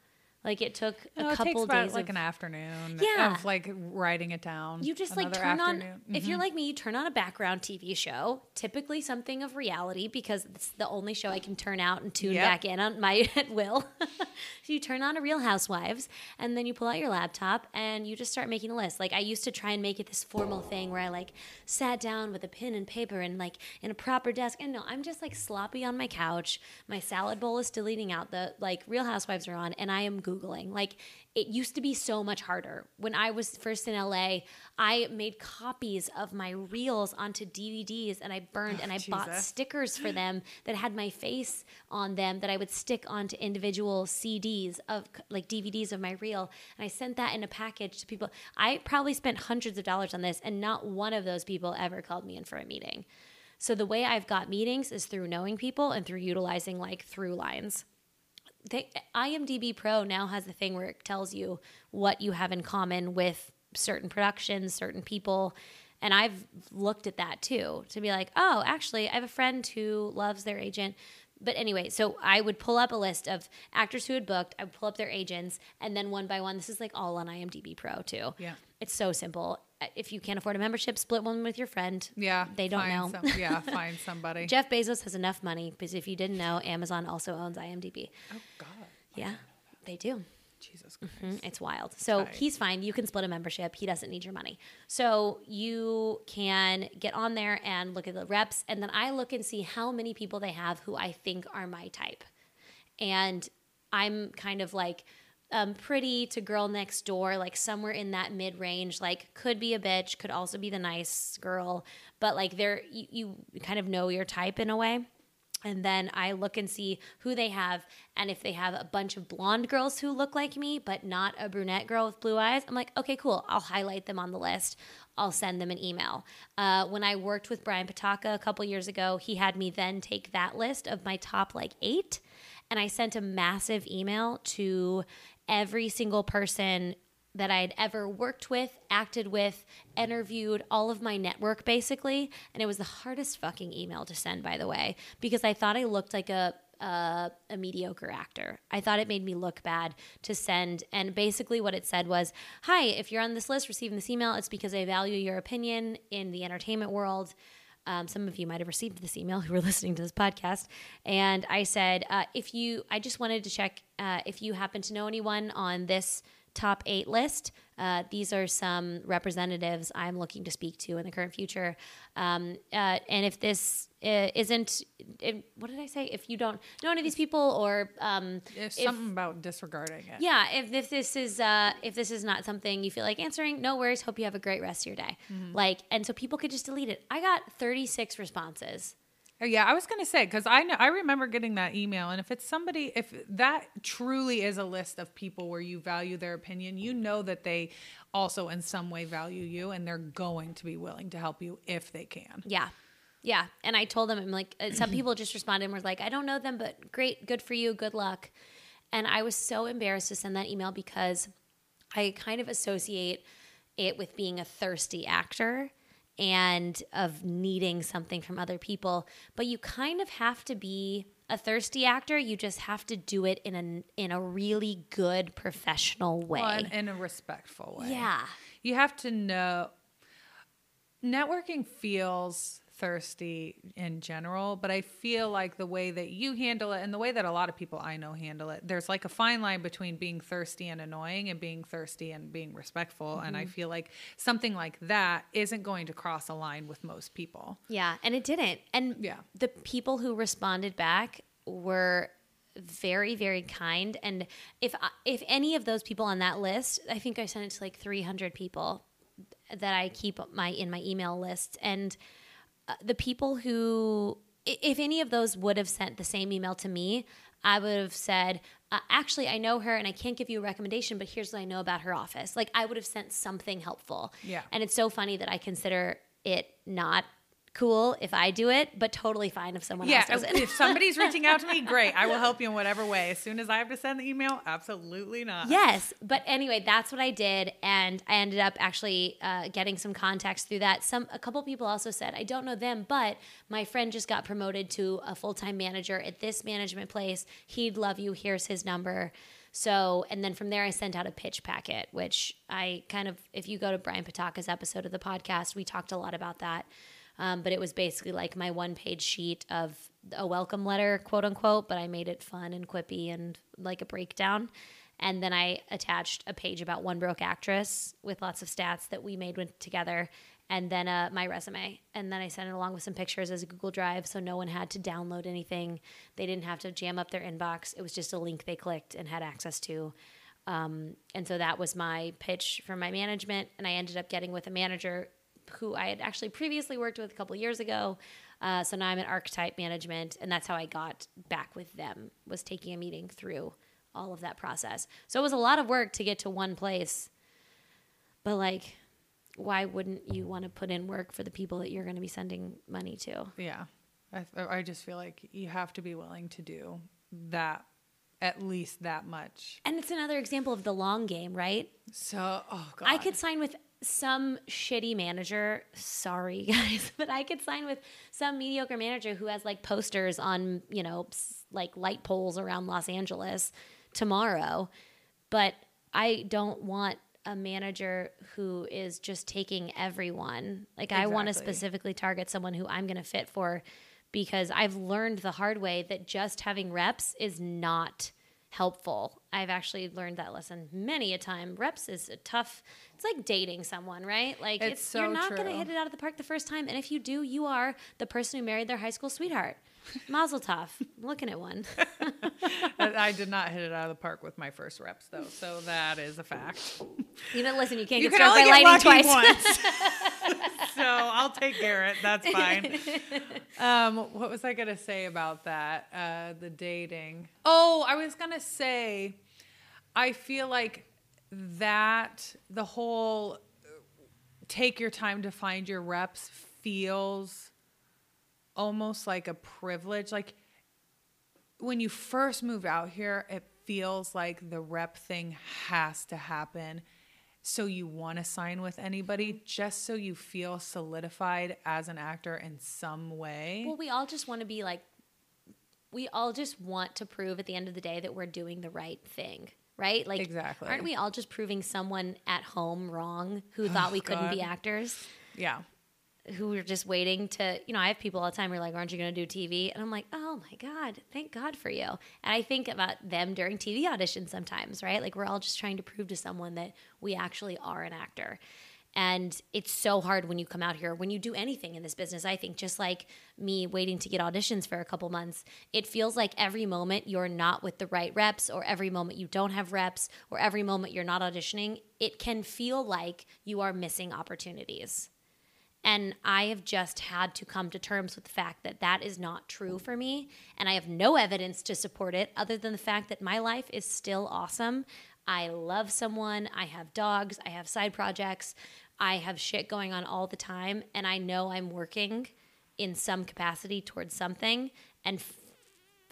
Like it took a No, it couple days like of an afternoon Yeah. of like writing it down. you just like turn on afternoon. if you're mm-hmm. like me you turn on a background tv show typically something of reality because it's the only show i can turn out and tune Yep. back in on my at will so you turn on a real housewives and then you pull out your laptop and you just start making a list like i used to try and make it this formal thing where i like sat down with a pen and paper and like in a proper desk and no i'm just like sloppy on my couch my salad bowl is still eating out the like real housewives are on and i am googling like it used to be so much harder. When I was first in LA, I made copies of my reels onto DVDs and I burned oh, and I bought stickers for them that had my face on them that I would stick onto individual CDs of like DVDs of my reel. And I sent that in a package to people. I probably spent hundreds of dollars on this and not one of those people ever called me in for a meeting. So the way I've got meetings is through knowing people and through utilizing like through lines they, IMDb Pro now has a thing where it tells you what you have in common with certain productions, certain people. And I've looked at that too to be like, oh, actually, I have a friend who loves their agent. But anyway, so I would pull up a list of actors who had booked. I would pull up their agents, and then one by one, this is like all on IMDb Pro too. Yeah. It's so simple. If you can't afford a membership, split one with your friend. yeah, They don't know. Some, yeah, find somebody. Jeff Bezos has enough money because if you didn't know, Amazon also owns IMDb. oh God, Yeah, they do. Jesus Christ. Mm, It's wild. So Tight. he's fine. You can split a membership. He doesn't need your money. So you can get on there and look at the reps. And then I look and see how many people they have who I think are my type. And I'm kind of like um, pretty to girl next door, like somewhere in that mid range. Like could be a bitch, could also be the nice girl, but like they're you, you kind of know your type in a way. And then I look and see who they have. And if they have a bunch of blonde girls who look like me, but not a brunette girl with blue eyes, I'm like, okay, cool. I'll highlight them on the list. I'll send them an email. Uh, when I worked with Brian Patacca a couple years ago, he had me then take that list of my top like eight. And I sent a massive email to every single person that I had ever worked with, acted with, interviewed, all of my network basically. And it was the hardest fucking email to send, by the way, because I thought I looked like a a, a mediocre actor. I thought it made me look bad to send. And basically, what it said was Hi, if you're on this list receiving this email, it's because I value your opinion in the entertainment world. Um, some of you might have received this email who were listening to this podcast. And I said, uh, if you, I just wanted to check uh, if you happen to know anyone on this top eight list. Uh, these are some representatives I'm looking to speak to in the current future. Um, uh, and if this isn't, if, what did I say? If you don't know any of these people, or um, If something about disregarding it. yeah, if, if this is uh, if this is not something you feel like answering, no worries. Hope you have a great rest of your day. Like, and so people could just delete it. I got 36 responses. Oh, Yeah, I was gonna say because I know I remember getting that email, and if it's somebody, if that truly is a list of people where you value their opinion, you know that they also in some way value you, and they're going to be willing to help you if they can. Yeah. Yeah. And I told them, I'm like, uh, some people just responded and were like, I don't know them, but great, good for you, good luck. And I was so embarrassed to send that email because I kind of associate it with being a thirsty actor and of needing something from other people. But you kind of have to be a thirsty actor. You just have to do it in a in a really good professional way. Well, and in a respectful way. yeah. you have to know. Networking feels thirsty in general, but I feel like the way that you handle it and the way that a lot of people I know handle it, there's like a fine line between being thirsty and annoying and being thirsty and being respectful. And I Mm-hmm. feel like something like that isn't going to cross a line with most people. Yeah, and it didn't. And Yeah. the people who responded back were very very kind and if if any of those people on that list i think i sent it to like 300 people that i keep my in my email list and the people who if any of those would have sent the same email to me i would have said uh, actually i know her and i can't give you a recommendation but here's what i know about her office like i would have sent something helpful Yeah. and it's so funny that i consider it not cool if i do it but totally fine if someone Yeah, else does it if somebody's reaching out to me, great. I will help you in whatever way. As soon as I have to send the email, absolutely not. Yes, but anyway, that's what I did, and I ended up actually uh, getting some contacts through that. Some a couple people also said I don't know them, but my friend just got promoted to a full time manager at this management place. He'd love you. Here's his number. So, and then from there, I sent out a pitch packet, which I kind of, if you go to Brian Patacca's episode of the podcast, we talked a lot about that. Um, but it was basically like my one page sheet of a welcome letter, quote unquote, but I made it fun and quippy and like a breakdown. And then I attached a page about One Broke Actress with lots of stats that we made together, and then uh, my resume. And then I sent it along with some pictures as a Google Drive so no one had to download anything. They didn't have to jam up their inbox. It was just a link they clicked and had access to. Um, and so that was my pitch for my management. And I ended up getting with a manager who I had actually previously worked with a couple years ago. Uh, so now I'm in archetype management, and that's how I got back with them. Was taking a meeting through all of that process. So it was a lot of work to get to one place. But like, why wouldn't you want to put in work for the people that you're going to be sending money to? Yeah. I, I just feel like you have to be willing to do that, at least that much. And it's another example of the long game, right? So, oh God. I could sign with some shitty manager. Sorry, guys, but I could sign with some mediocre manager who has like posters on, you know, like light poles around Los Angeles tomorrow. But I don't want a manager who is just taking everyone. Like, I want to specifically target someone who I'm going to fit for because I've learned the hard way that just having reps is not helpful. I've actually learned that lesson many a time. Reps is a tough. It's like dating someone, right? Like It's it's, you're not going to hit it out of the park the first time, and if you do, you are the person who married their high school sweetheart. Mazel tov. Looking at one. I did not hit it out of the park with my first reps, though. So that is a fact. You know, listen, you can't You get can struck by lightning twice. once. so I'll take Garrett. That's fine. Um, what was I gonna say about that? Uh, the dating. Oh, I was gonna say, I feel like that the whole uh, take your time to find your reps feels almost like a privilege. Like when you first move out here, it feels like the rep thing has to happen. So you want to sign with anybody just so you feel solidified as an actor in some way. well, we all just want to be like, we all just want to prove at the end of the day that we're doing the right thing. Right? Like, Exactly. aren't we all just proving someone at home wrong who thought we couldn't be actors? yeah. Who were just waiting to, you know, I have people all the time who are like, aren't you going to do TV? And I'm like, oh my God, thank God for you. And I think about them during TV auditions sometimes, right? Like we're all just trying to prove to someone that we actually are an actor. And it's so hard when you come out here, when you do anything in this business. I think just like me waiting to get auditions for a couple months, it feels like every moment you're not with the right reps, or every moment you don't have reps, or every moment you're not auditioning, it can feel like you are missing opportunities. And I have just had to come to terms with the fact that that is not true for me. And I have no evidence to support it other than the fact that my life is still awesome. I love someone. I have dogs. I have side projects. I have shit going on all the time. And I know I'm working in some capacity towards something. And f-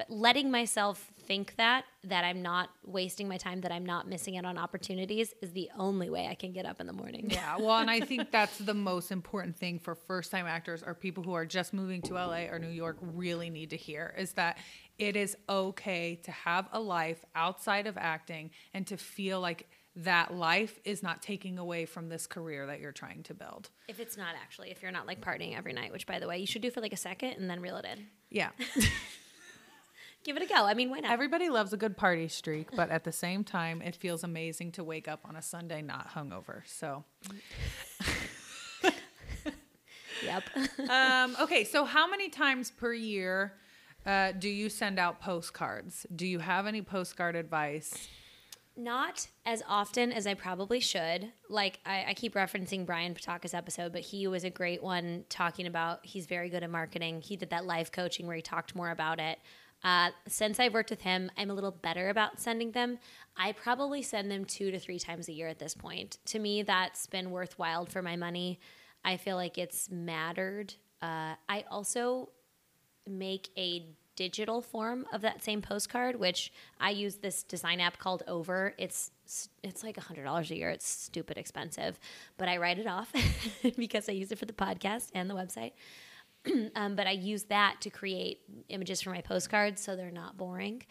letting myself think that, that I'm not wasting my time, that I'm not missing out on opportunities is the only way I can get up in the morning. Yeah, well, and I think that's the most important thing for first time actors or people who are just moving to LA or New York really need to hear is that it is okay to have a life outside of acting and to feel like that life is not taking away from this career that you're trying to build. If it's not actually, if you're not like partying every night, which by the way, you should do for like a second and then reel it in. Yeah. Give it a go. I mean, why not? Everybody loves a good party streak, but at the same time, it feels amazing to wake up on a Sunday not hungover. So, yep. um, okay, so how many times per year uh, do you send out postcards? Do you have any postcard advice? not as often as I probably should. Like I, I keep referencing Brian Patacca's episode, but he was a great one talking about he's very good at marketing. He did that live coaching where he talked more about it. Uh, since I've worked with him, I'm a little better about sending them. I probably send them two to three times a year at this point. To me, that's been worthwhile for my money. I feel like it's mattered. Uh, I also make a digital form of that same postcard, which I use this design app called Over. It's it's like hundred dollars a year. It's stupid expensive, but I write it off because I use it for the podcast and the website. um, but I use that to create images for my postcards, so they're not boring.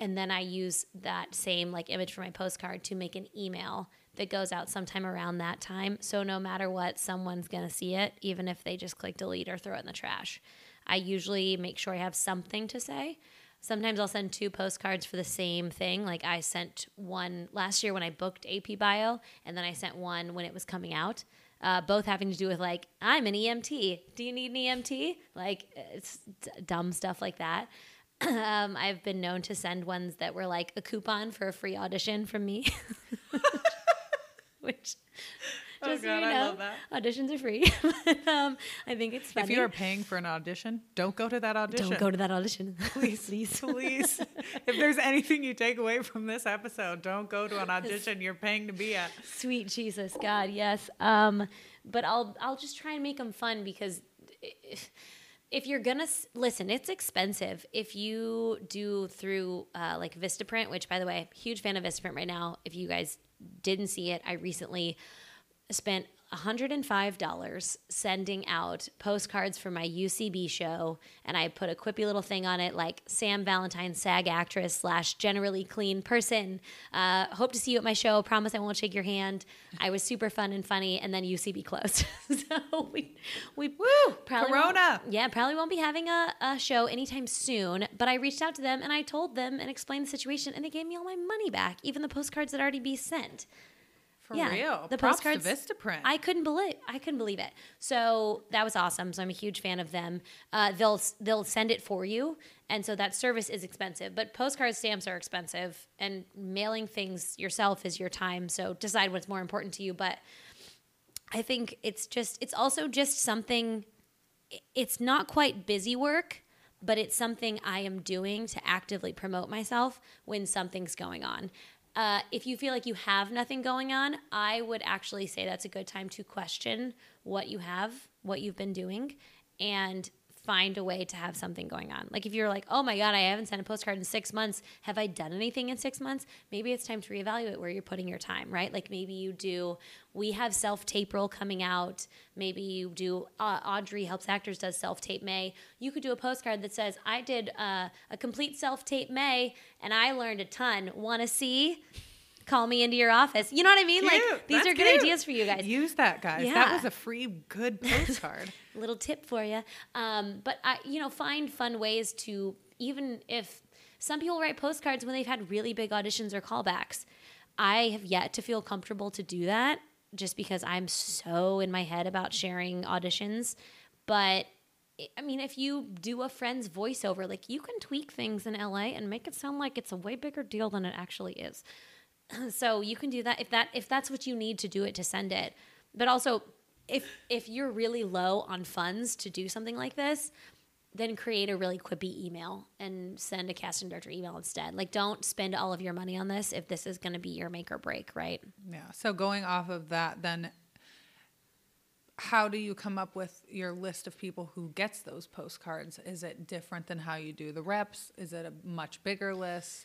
and then I use that same like image for my postcard to make an email that goes out sometime around that time. So no matter what, someone's gonna see it, even if they just click delete or throw it in the trash. I usually make sure I have something to say. Sometimes I'll send two postcards for the same thing. Like I sent one last year when I booked AP Bio, and then I sent one when it was coming out. Uh, both having to do with like I'm an EMT. Do you need an EMT? Like it's d- dumb stuff like that. um, I've been known to send ones that were like a coupon for a free audition from me, which Oh, just so God, you I know, love that. auditions are free. um, I think it's funny. If you are paying for an audition, don't go to that audition. Don't go to that audition, please, please. please. if there's anything you take away from this episode, don't go to an audition you're paying to be at. Sweet Jesus, God, yes. Um, but I'll I'll just try and make them fun because if, if you're gonna s- listen, it's expensive. If you do through uh, like Vistaprint, which by the way, huge fan of Vistaprint right now. If you guys didn't see it, I recently spent $105 sending out postcards for my UCB show. And I put a quippy little thing on it like Sam Valentine, SAG actress slash generally clean person. Uh, hope to see you at my show. Promise I won't shake your hand. I was super fun and funny. And then UCB closed. so we, we Woo! probably Corona. Won't, yeah, probably won't be having a, a show anytime soon. But I reached out to them and I told them and explained the situation. And they gave me all my money back, even the postcards that already be sent. For Yeah, real. the Props postcards- Vistaprint. I couldn't believe I couldn't believe it. So that was awesome. So I'm a huge fan of them. Uh, they'll they'll send it for you, and so that service is expensive. But postcard stamps are expensive, and mailing things yourself is your time. So decide what's more important to you. But I think it's just it's also just something. It's not quite busy work. But it's something I am doing to actively promote myself when something's going on. Uh, if you feel like you have nothing going on, I would actually say that's a good time to question what you have, what you've been doing, and find a way to have something going on. Like if you're like, oh my God, I haven't sent a postcard in six months. Have I done anything in six months? Maybe it's time to reevaluate where you're putting your time, right? Like maybe you do, we have self tape roll coming out. Maybe you do, uh, Audrey Helps Actors does self tape May. You could do a postcard that says, I did uh, a complete self tape May and I learned a ton. Want to see? Call me into your office. You know what I mean? Like these That's are good cute. ideas for you guys. Use that, guys. Yeah. That was a free, good postcard. little tip for you. Um, but I, you know, find fun ways to even if some people write postcards when they've had really big auditions or callbacks. I have yet to feel comfortable to do that just because I'm so in my head about sharing auditions. But I mean, if you do a friend's voiceover, like you can tweak things in LA and make it sound like it's a way bigger deal than it actually is. so you can do that if that if that's what you need to do it to send it. But also, if if you're really low on funds to do something like this, then create a really quippy email and send a casting director email instead. Like, don't spend all of your money on this if this is going to be your make or break, right? Yeah. So going off of that, then how do you come up with your list of people who gets those postcards? Is it different than how you do the reps? Is it a much bigger list?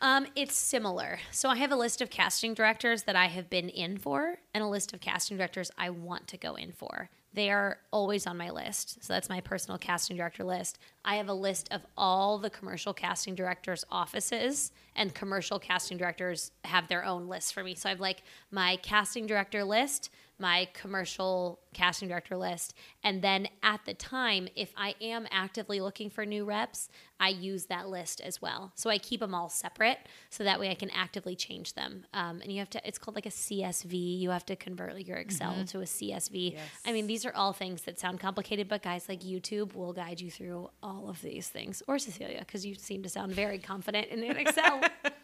Um, it's similar. So I have a list of casting directors that I have been in for, and a list of casting directors I want to go in for. They are always on my list. So that's my personal casting director list. I have a list of all the commercial casting directors' offices, and commercial casting directors have their own lists for me. So I have like my casting director list, my commercial casting director list, and then at the time, if I am actively looking for new reps, I use that list as well. So I keep them all separate, so that way I can actively change them. Um, and you have to, it's called like a CSV. You have to convert your Excel to a CSV. Yes. I mean, these are all things that sound complicated, but guys like YouTube will guide you through all of these things, or Cecilia, because you seem to sound very confident in an Excel.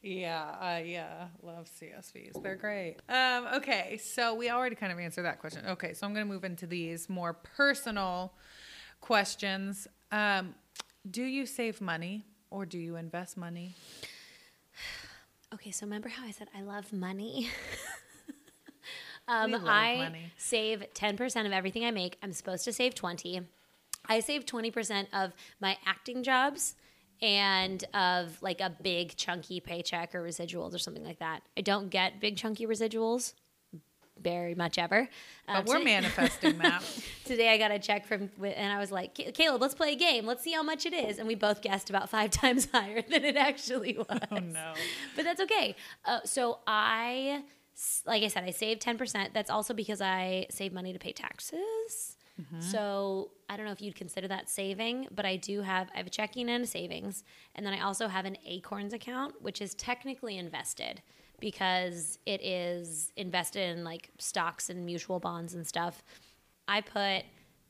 Yeah, I uh, love CSVs. They're great. Um, okay, so we already kind of answered that question. Okay, so I'm going to move into these more personal questions. Um, do you save money or do you invest money? Okay, so remember how I said I love money? um, love I money. save 10% of everything I make. I'm supposed to save 20. I save 20% of my acting jobs and of like a big chunky paycheck or residuals or something like that. I don't get big chunky residuals. very much ever. But Um, we're today- manifesting that. Today I got a check from, and I was like, Caleb, let's play a game. Let's see how much it is. And we both guessed about five times higher than it actually was. Oh no. But that's okay. Uh, so I, like I said, I saved 10%. That's also because I save money to pay taxes. So I don't know if you'd consider that saving, but I do have, I have a checking and a savings. And then I also have an Acorns account, which is technically invested because it is invested in like stocks and mutual bonds and stuff. I put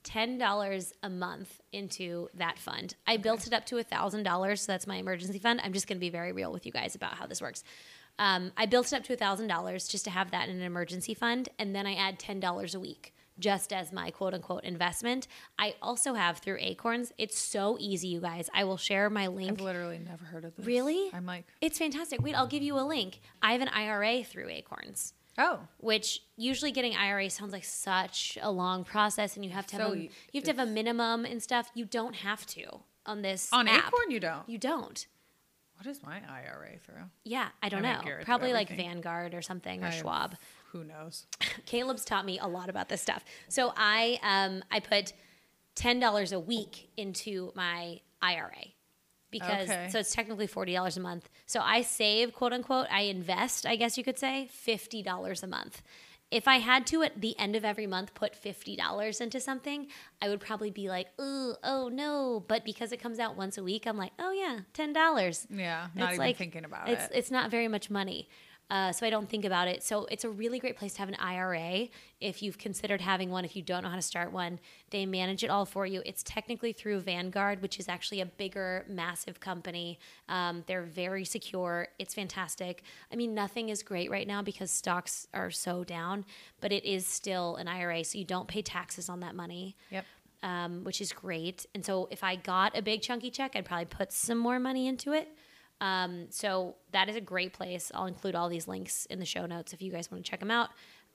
$10 a month into that fund. I built it up to $1,000, so that's my emergency fund. I'm just going to be very real with you guys about how this works. Um, I built it up to $1,000 just to have that in an emergency fund, and then I add $10 a week just as my quote unquote investment. I also have through Acorns. It's so easy, you guys. I will share my link. I've literally never heard of this. Really? I'm like, It's fantastic. Wait, I'll give you a link. I have an IRA through Acorns oh, which usually getting IRA sounds like such a long process, and you have to have So a, you have to have a minimum and stuff. You don't have to on this on app. Acorn you don't. You don't. What is my IRA through? Yeah, I don't I mean, know. Garrett Probably like. Vanguard or something or I- Schwab. Who knows? Caleb's taught me a lot about this stuff. So I um I put ten dollars a week into my IRA because Okay. so it's technically forty dollars a month. So I save quote unquote. I invest, I guess you could say, fifty dollars a month. If I had to at the end of every month put fifty dollars into something, I would probably be like, oh, oh no. But because it comes out once a week, I'm like, oh yeah, ten dollars. Yeah, not even thinking about it's, it. It's not very much money. Uh, so I don't think about it. So it's a really great place to have an IRA if you've considered having one. If you don't know how to start one, they manage it all for you. It's technically through Vanguard, which is actually a bigger, massive company. Um, they're very secure. It's fantastic. I mean, nothing is great right now because stocks are so down, but it is still an IRA, so you don't pay taxes on that money Yep. um, which is great. And so if I got a big chunky check, I'd probably put some more money into it. Um, so that is a great place. I'll include all these links in the show notes if you guys want to check them out.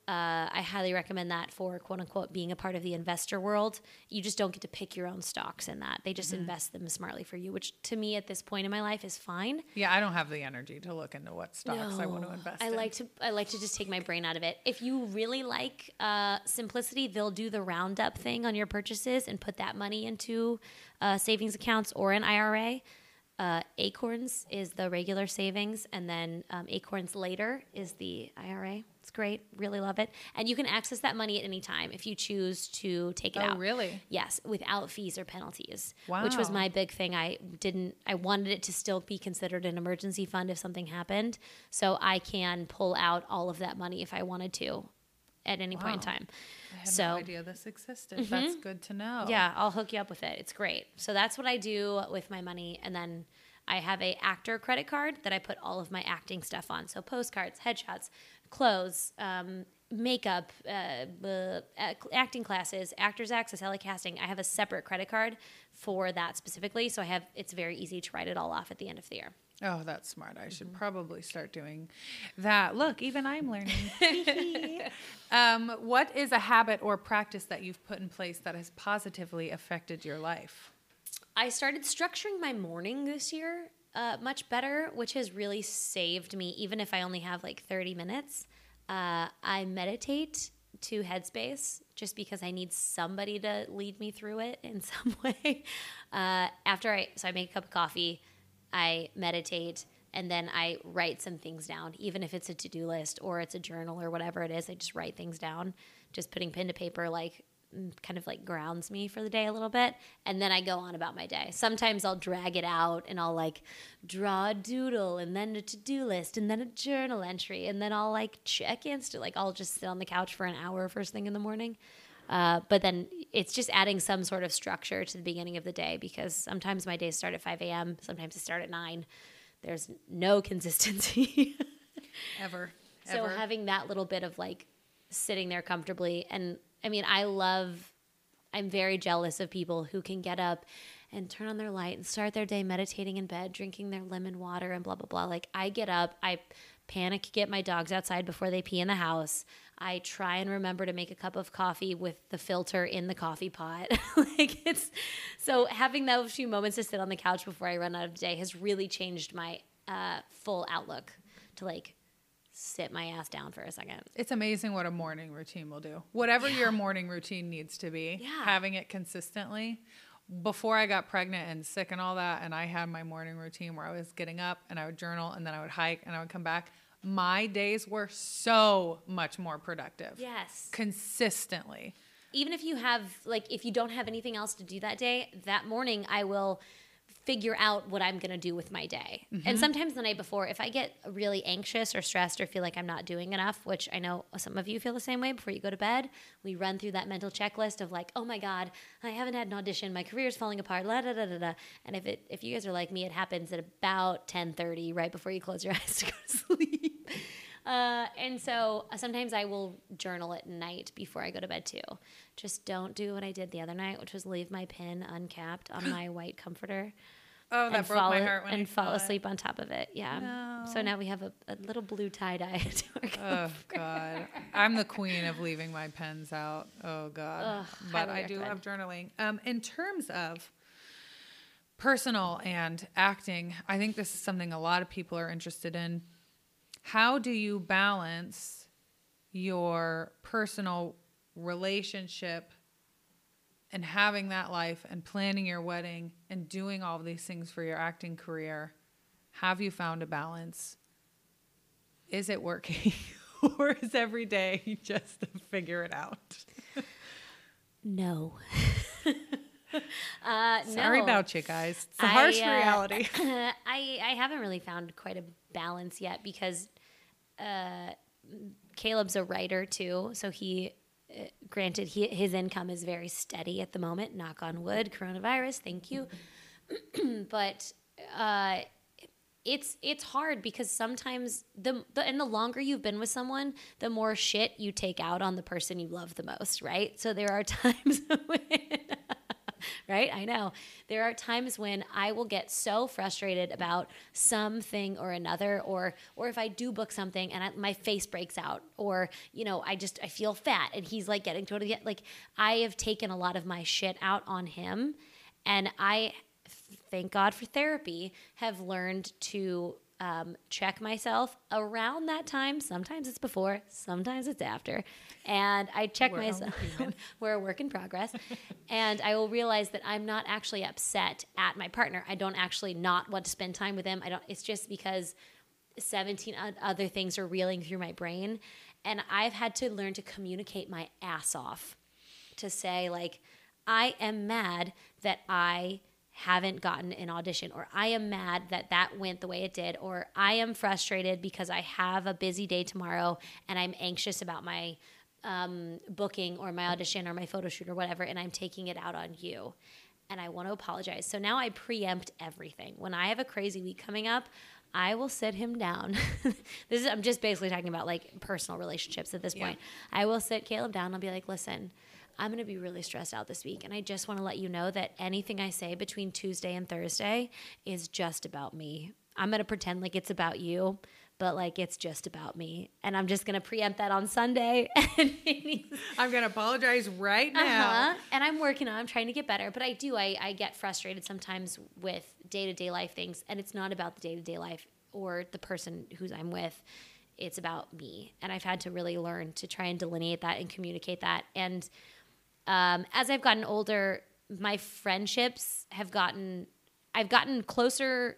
Uh, I highly recommend that for quote unquote being a part of the investor world. You just don't get to pick your own stocks in that. They just invest them smartly for you, which to me at this point in my life is fine. Yeah, I don't have the energy to look into what stocks I want to invest I in. like to I like to just take my brain out of it. If you really like uh, simplicity, they'll do the roundup thing on your purchases and put that money into uh, savings accounts or an IRA. Uh, Acorns is the regular savings, and then um, Acorns later is the IRA. It's great, really love it, and you can access that money at any time if you choose to take it Oh, out. really? Yes, without fees or penalties. Wow. Which was my big thing. I didn't I wanted it to still be considered an emergency fund if something happened. So I can pull out all of that money if I wanted to at any point in time. I had so- no idea this existed. That's good to know. Yeah, I'll hook you up with it. It's great. So that's what I do with my money and then I have a actor credit card that I put all of my acting stuff on. So postcards, headshots, clothes, um, makeup, uh, uh, acting classes, actors access, LA casting. I have a separate credit card for that specifically. So I have it's very easy to write it all off at the end of the year. Oh, that's smart. I Mm-hmm. should probably start doing that. Look, even I'm learning. um, what is a habit or practice that you've put in place that has positively affected your life? I started structuring my morning this year uh, much better, which has really saved me, even if I only have like 30 minutes. Uh, I meditate to Headspace just because I need somebody to lead me through it in some way. Uh, after I, so I make a cup of coffee, I meditate, and then I write some things down, even if it's a to do list or it's a journal or whatever it is. I just write things down. Just putting pen to paper, like mm, kind of like grounds me for the day a little bit and then I go on about my day. Sometimes I'll drag it out and I'll like draw a doodle and then a to-do list and then a journal entry and then I'll like check insta like I'll just sit on the couch for an hour first thing in the morning. Uh, but then it's just adding some sort of structure to the beginning of the day because sometimes my days start at 5 a.m. Sometimes they start at 9. There's no consistency. Ever. So Ever. having that little bit of like sitting there comfortably and I mean I love I'm very jealous of people who can get up and turn on their light and start their day meditating in bed, drinking their lemon water and blah blah blah. Like I get up, I panic get my dogs outside before they pee in the house. I try and remember to make a cup of coffee with the filter in the coffee pot. like it's so having those few moments to sit on the couch before I run out of the day has really changed my uh, full outlook to like sit my ass down for a second. It's amazing what a morning routine will do. Whatever your morning routine needs to be, Yeah. having it consistently. Before I got pregnant and sick and all that, and I had my morning routine where I was getting up and I would journal and then I would hike and I would come back. My days were so much more productive. Yes. Consistently. even if you have like if you don't have anything else to do that day that morning i will figure out what i'm going to do with my day. And sometimes the night before if i get really anxious or stressed or feel like i'm not doing enough which i know some of you feel the same way before you go to bed we run through that mental checklist of like oh my god i haven't had an audition. My career's falling apart. La da da da da. And if it if you guys are like me it happens at about 10:30 right before you close your eyes to go to sleep. Uh, and so uh, sometimes I will journal at night before I go to bed too. Just don't do what I did the other night, which was leave my pin uncapped on my white comforter Oh, that broke fall my heart when I and saw fall it. asleep on top of it. Yeah. So now we have a, a little blue tie dye to our Oh God, I'm the queen of leaving my pens out. Oh God, Ugh, but I do love journaling. Um, in terms of personal and acting, I think this is something a lot of people are interested in. How do you balance your personal relationship and having that life and planning your wedding and doing all these things for your acting career? Have you found a balance? is it working or is every day just to figure it out No. uh, sorry no. about you guys it's a I, harsh uh, reality I I haven't really found quite a balance yet because uh, Caleb's a writer too, so he. Granted, he, his income is very steady at the moment. Knock on wood. Coronavirus. Thank you. but uh, it's it's hard because sometimes the, the and the longer you've been with someone, the more shit you take out on the person you love the most, right? So there are times when right? I know. There are times when I will get so frustrated about something or another or or if I do book something and I, my face breaks out or you know, I just I feel fat and he's like getting totally like I have taken a lot of my shit out on him and I thank God for therapy have learned to um, check myself around that time. Sometimes it's before, sometimes it's after. And I check We're myself. We're a work in progress. and I will realize that I'm not actually upset at my partner. I don't actually not want to spend time with him. I don't, it's just because 17 other things are reeling through my brain. And I've had to learn to communicate my ass off to say, like, I am mad that I haven't gotten an audition, or I am mad that that went the way it did, or I am frustrated because I have a busy day tomorrow and I'm anxious about my um, booking or my audition or my photo shoot or whatever, and I'm taking it out on you. And I want to apologize. So now I preempt everything. When I have a crazy week coming up, I will sit him down. this is I'm just basically talking about like personal relationships at this Yeah. point. I will sit Caleb down and I'll be like, listen, I'm going to be really stressed out this week. And I just want to let you know that anything I say between Tuesday and Thursday is just about me. I'm going to pretend like it's about you, but like it's just about me. And I'm just going to preempt that on Sunday. and i'm gonna apologize right now uh-huh. And I'm working on. I'm trying to get better, but I do. I, I get frustrated sometimes with day to day life things, and it's not about the day to day life or the person who's I'm with. It's about me, and I've had to really learn to try and delineate that and communicate that. And um, as I've gotten older, my friendships have gotten. I've gotten closer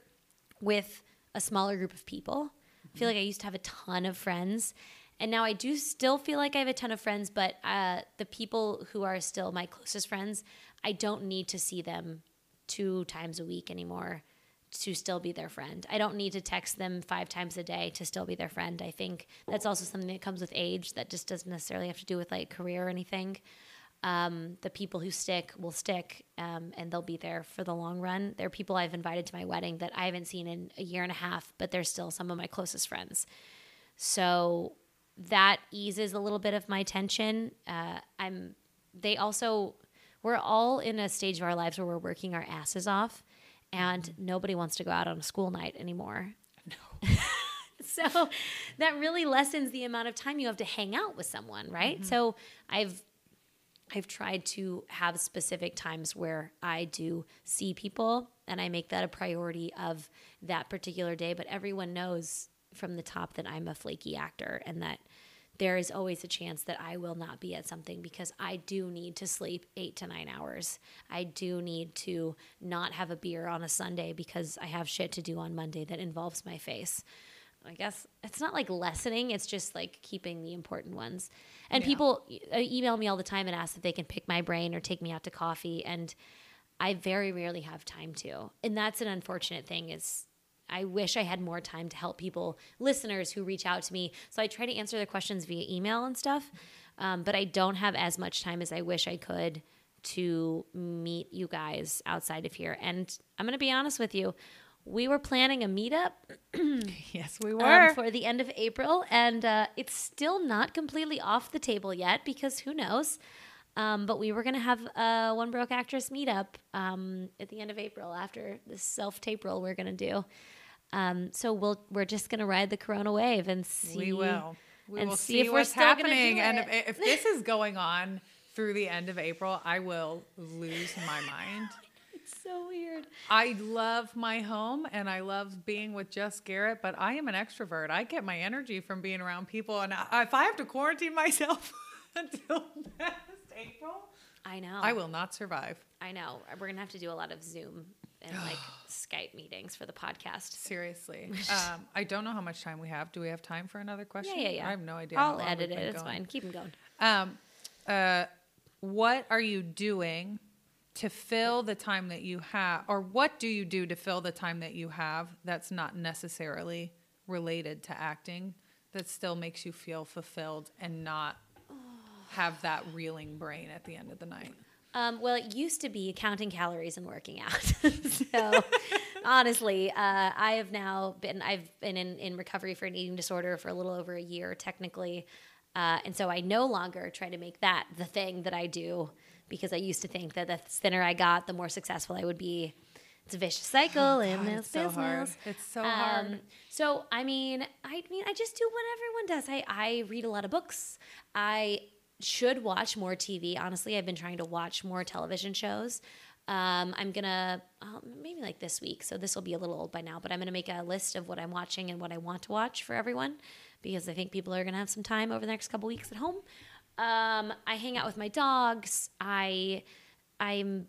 with a smaller group of people. I feel like I used to have a ton of friends. And now I do still feel like I have a ton of friends, but uh, the people who are still my closest friends, I don't need to see them two times a week anymore to still be their friend. I don't need to text them five times a day to still be their friend. I think that's also something that comes with age that just doesn't necessarily have to do with like career or anything um, the people who stick will stick um, and they'll be there for the long run. There are people I've invited to my wedding that I haven't seen in a year and a half, but they're still some of my closest friends. So that eases a little bit of my tension. Uh, I'm. They also. We're all in a stage of our lives where we're working our asses off, and nobody wants to go out on a school night anymore. No. so that really lessens the amount of time you have to hang out with someone, right? So I've I've tried to have specific times where I do see people and I make that a priority of that particular day. But everyone knows from the top that I'm a flaky actor and that there is always a chance that I will not be at something because I do need to sleep eight to nine hours. I do need to not have a beer on a Sunday because I have shit to do on Monday that involves my face. I guess it's not like lessening, it's just like keeping the important ones. And Yeah. people uh, email me all the time and ask if they can pick my brain or take me out to coffee. And I very rarely have time to. And that's an unfortunate thing is I wish I had more time to help people, listeners who reach out to me. So I try to answer their questions via email and stuff. Um, but I don't have as much time as I wish I could to meet you guys outside of here. And I'm going to be honest with you. We were planning a meetup Yes, we um, were. for the end of April, and uh, it's still not completely off the table yet because who knows. Um, but we were going to have a One Broke Actress meetup um, at the end of April after this self tape roll we're going to do. Um, so we'll we're just going to ride the Corona wave and see. we will. We and will see if what's still gonna do happening. And if, if this is going on through the end of April, I will lose my mind. So weird. I love my home and I love being with just Garrett, but I am an extrovert. I get my energy from being around people. And I, if I have to quarantine myself until past April, I know. I will not survive. I know. We're going to have to do a lot of Zoom and like Skype meetings for the podcast. Seriously. Um, I don't know how much time we have. Do we have time for another question? Yeah, yeah, yeah. I have no idea. I'll edit it. It's going. fine. Keep them going. Um, uh, what are you doing to fill the time that you have, or what do you do to fill the time that you have that's not necessarily related to acting that still makes you feel fulfilled and not have that reeling brain at the end of the night? Um, well, it used to be counting calories and working out. so, honestly, uh, I have now been I've been in, in recovery for an eating disorder for a little over a year, technically, uh, and so I no longer try to make that the thing that I do because I used to think that the thinner I got, the more successful I would be. It's a vicious cycle in Oh, God, this it's so business. hard. It's so hard. Um, so I mean, I mean, I just do what everyone does. I I read a lot of books. I should watch more TV. Honestly, I've been trying to watch more television shows. Um, I'm gonna uh, maybe like this week. So this will be a little old by now, but I'm gonna make a list of what I'm watching and what I want to watch for everyone because I think people are gonna have some time over the next couple weeks at home. Um, I hang out with my dogs. I I'm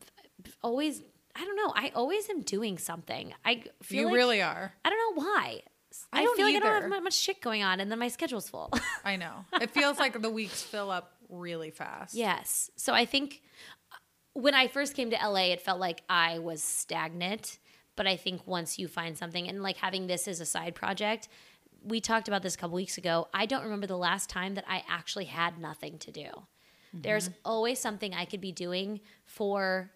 always I don't know. I always am doing something. I feel You like- really are. I don't know why. I I, don't feel like I don't have much shit going on, and then my schedule's full. I know. It feels like the weeks fill up really fast. yes. So I think uh, when I first came to LA, it felt like I was stagnant. But I think once you find something, and like having this as a side project, we talked about this a couple weeks ago. I don't remember the last time that I actually had nothing to do. Mm-hmm. There's always something I could be doing for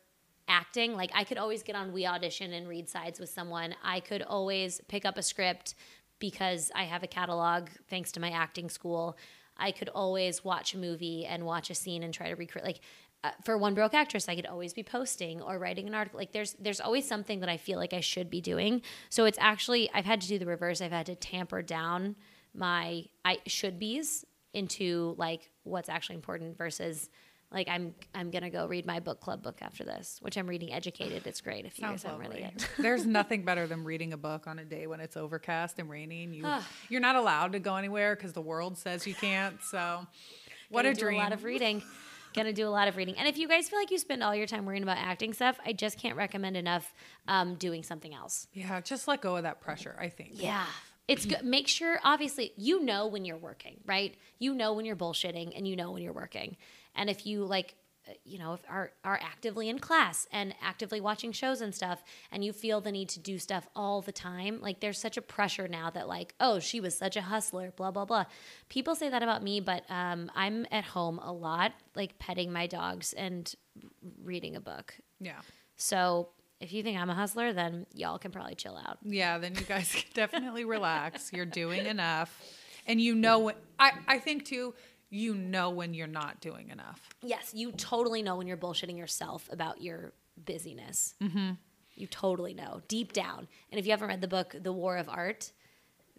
acting. Like I could always get on WeAudition and read sides with someone. I could always pick up a script because I have a catalog thanks to my acting school. I could always watch a movie and watch a scene and try to recreate. Like uh, for One Broke Actress, I could always be posting or writing an article. Like there's there's always something that I feel like I should be doing. So it's actually I've had to do the reverse. I've had to tamper down my I should be's into like what's actually important versus like I'm I'm gonna go read my book club book after this, which I'm reading Educated. It's great if you Sounds guys haven't read it. There's nothing better than reading a book on a day when it's overcast and raining. you you're not allowed to go anywhere because the world says you can't. So, what Gonna a do dream! A lot of reading. Gonna do a lot of reading. And if you guys feel like you spend all your time worrying about acting stuff, I just can't recommend enough um, doing something else. yeah, just let go of that pressure. I think. Yeah. It's good. Make sure, obviously, you know when you're working, right? You know when you're bullshitting and you know when you're working. And if you like, you know, if are are actively in class and actively watching shows and stuff, and you feel the need to do stuff all the time, like there's such a pressure now that like, oh, she was such a hustler, blah blah blah. People say that about me, but um, I'm at home a lot, like petting my dogs and reading a book. Yeah. So if you think I'm a hustler, then y'all can probably chill out. Yeah, then you guys can definitely relax. You're doing enough. And you know what I, I think too, you know when you're not doing enough. Yes, you totally know when you're bullshitting yourself about your busyness. Mm-hmm. You totally know deep down. And if you haven't read the book, The War of Art,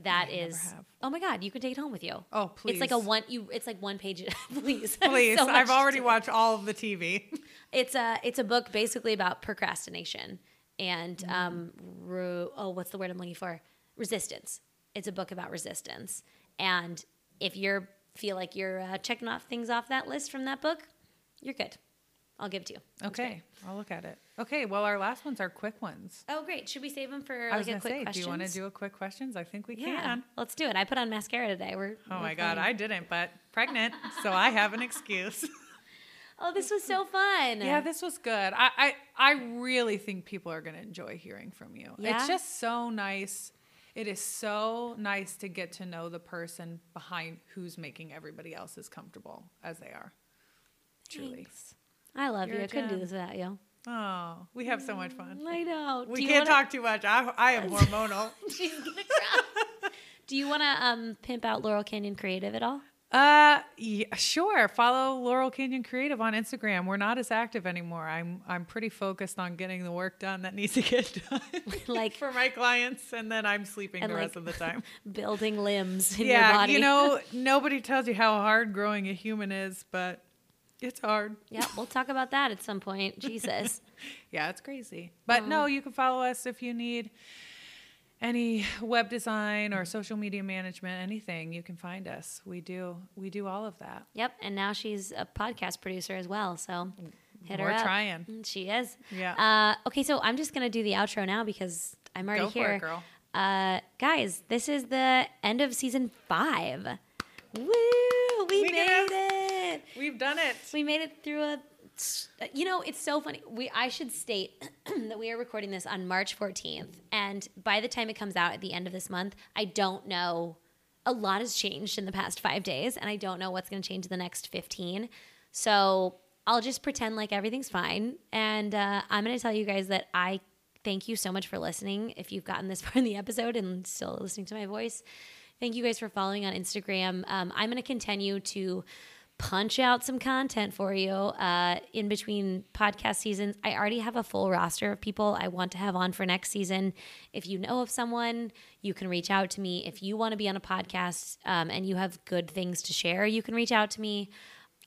that I is have. oh my god, you can take it home with you. Oh, please It's like a one. You. It's like one page. please, Please, So I've already watched all of the TV. It's a. It's a book basically about procrastination and Mm. um. Ru- oh, what's the word I'm looking for? Resistance. it's a book about resistance. And if you feel like you're uh, checking off things off that list from that book, you're good. I'll give it to you. That's great. Okay, I'll look at it. Okay, well, our last ones are quick ones. Oh, great. Should we save them for I like was a quick say, question? do you want to do a quick questions? I think we Yeah, can. let's do it. I put on mascara today. We're Oh we're my God. I didn't, but pregnant, so I have an excuse. Oh, this was so fun. yeah, this was good. I, I, I really think people are going to enjoy hearing from you. Yeah? It's just so nice. It is so nice to get to know the person behind who's making everybody else as comfortable as they are. Truly. Thanks. I love You're you. I couldn't do this without you. Oh, we have so much fun. I know. We can't wanna- talk too much. I, I am hormonal. She's gonna cry. Do you want to um, pimp out Laurel Canyon Creative at all? Uh, yeah, sure. Follow Laurel Canyon Creative on Instagram. We're not as active anymore. I'm I'm pretty focused on getting the work done that needs to get done, Like- for my clients, and then I'm sleeping the like- rest of the time. Building limbs in your yeah, body. you know, nobody tells you how hard growing a human is, but it's hard. yeah, we'll talk about that at some point. Jesus. Yeah, it's crazy. But no, you can follow us if you need any web design or social media management, anything. You can find us. We do we do all of that. Yep. And now she's a podcast producer as well. So hit her We're up. trying. Mm, She is. Yeah. Uh, okay, so I'm just gonna do the outro now because I'm already Go for here. it, girl. Uh, guys, this is the end of season five. Woo! We, We made did it. We've done it. We made it through a. You know, it's so funny. We I should state that we are recording this on March 14th, and by the time it comes out at the end of this month, I don't know. A lot has changed in the past five days, and I don't know what's going to change in the next 15. So I'll just pretend like everything's fine, and uh, I'm going to tell you guys that I thank you so much for listening. If you've gotten this far in the episode and still listening to my voice, thank you guys for following on Instagram. Um, I'm going to continue to punch out some content for you uh, in between podcast seasons. I already have a full roster of people I want to have on for next season. If you know of someone, you can reach out to me. If you want to be on a podcast um, and you have good things to share, you can reach out to me.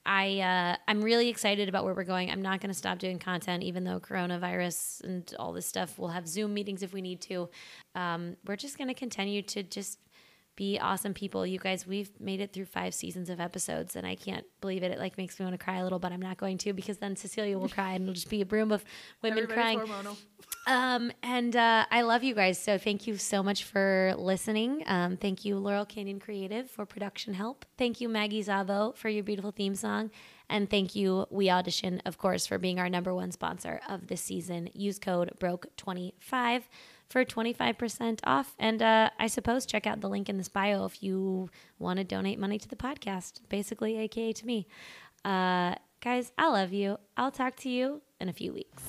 I uh, I'm really excited about where we're going. I'm not going to stop doing content, even though coronavirus and all this stuff. We'll have Zoom meetings if we need to. Um, we're just going to continue to just be awesome people. You guys, we've made it through five seasons of episodes, and I can't believe it. It like makes me want to cry a little, but I'm not going to because then Cecilia will cry, and it'll just be a broom of women Everybody's crying. hormonal. Um, and uh, I love you guys. So thank you so much for listening. Um, thank you, Laurel Canyon Creative, for production help. Thank you, Maggie Zavo, for your beautiful theme song. And thank you, WeAudition, of course, for being our number one sponsor of this season. Use code BROKE25 for 25% off. And uh, I suppose check out the link in this bio if you want to donate money to the podcast, basically, AKA to me. Uh, guys, I love you. I'll talk to you in a few weeks.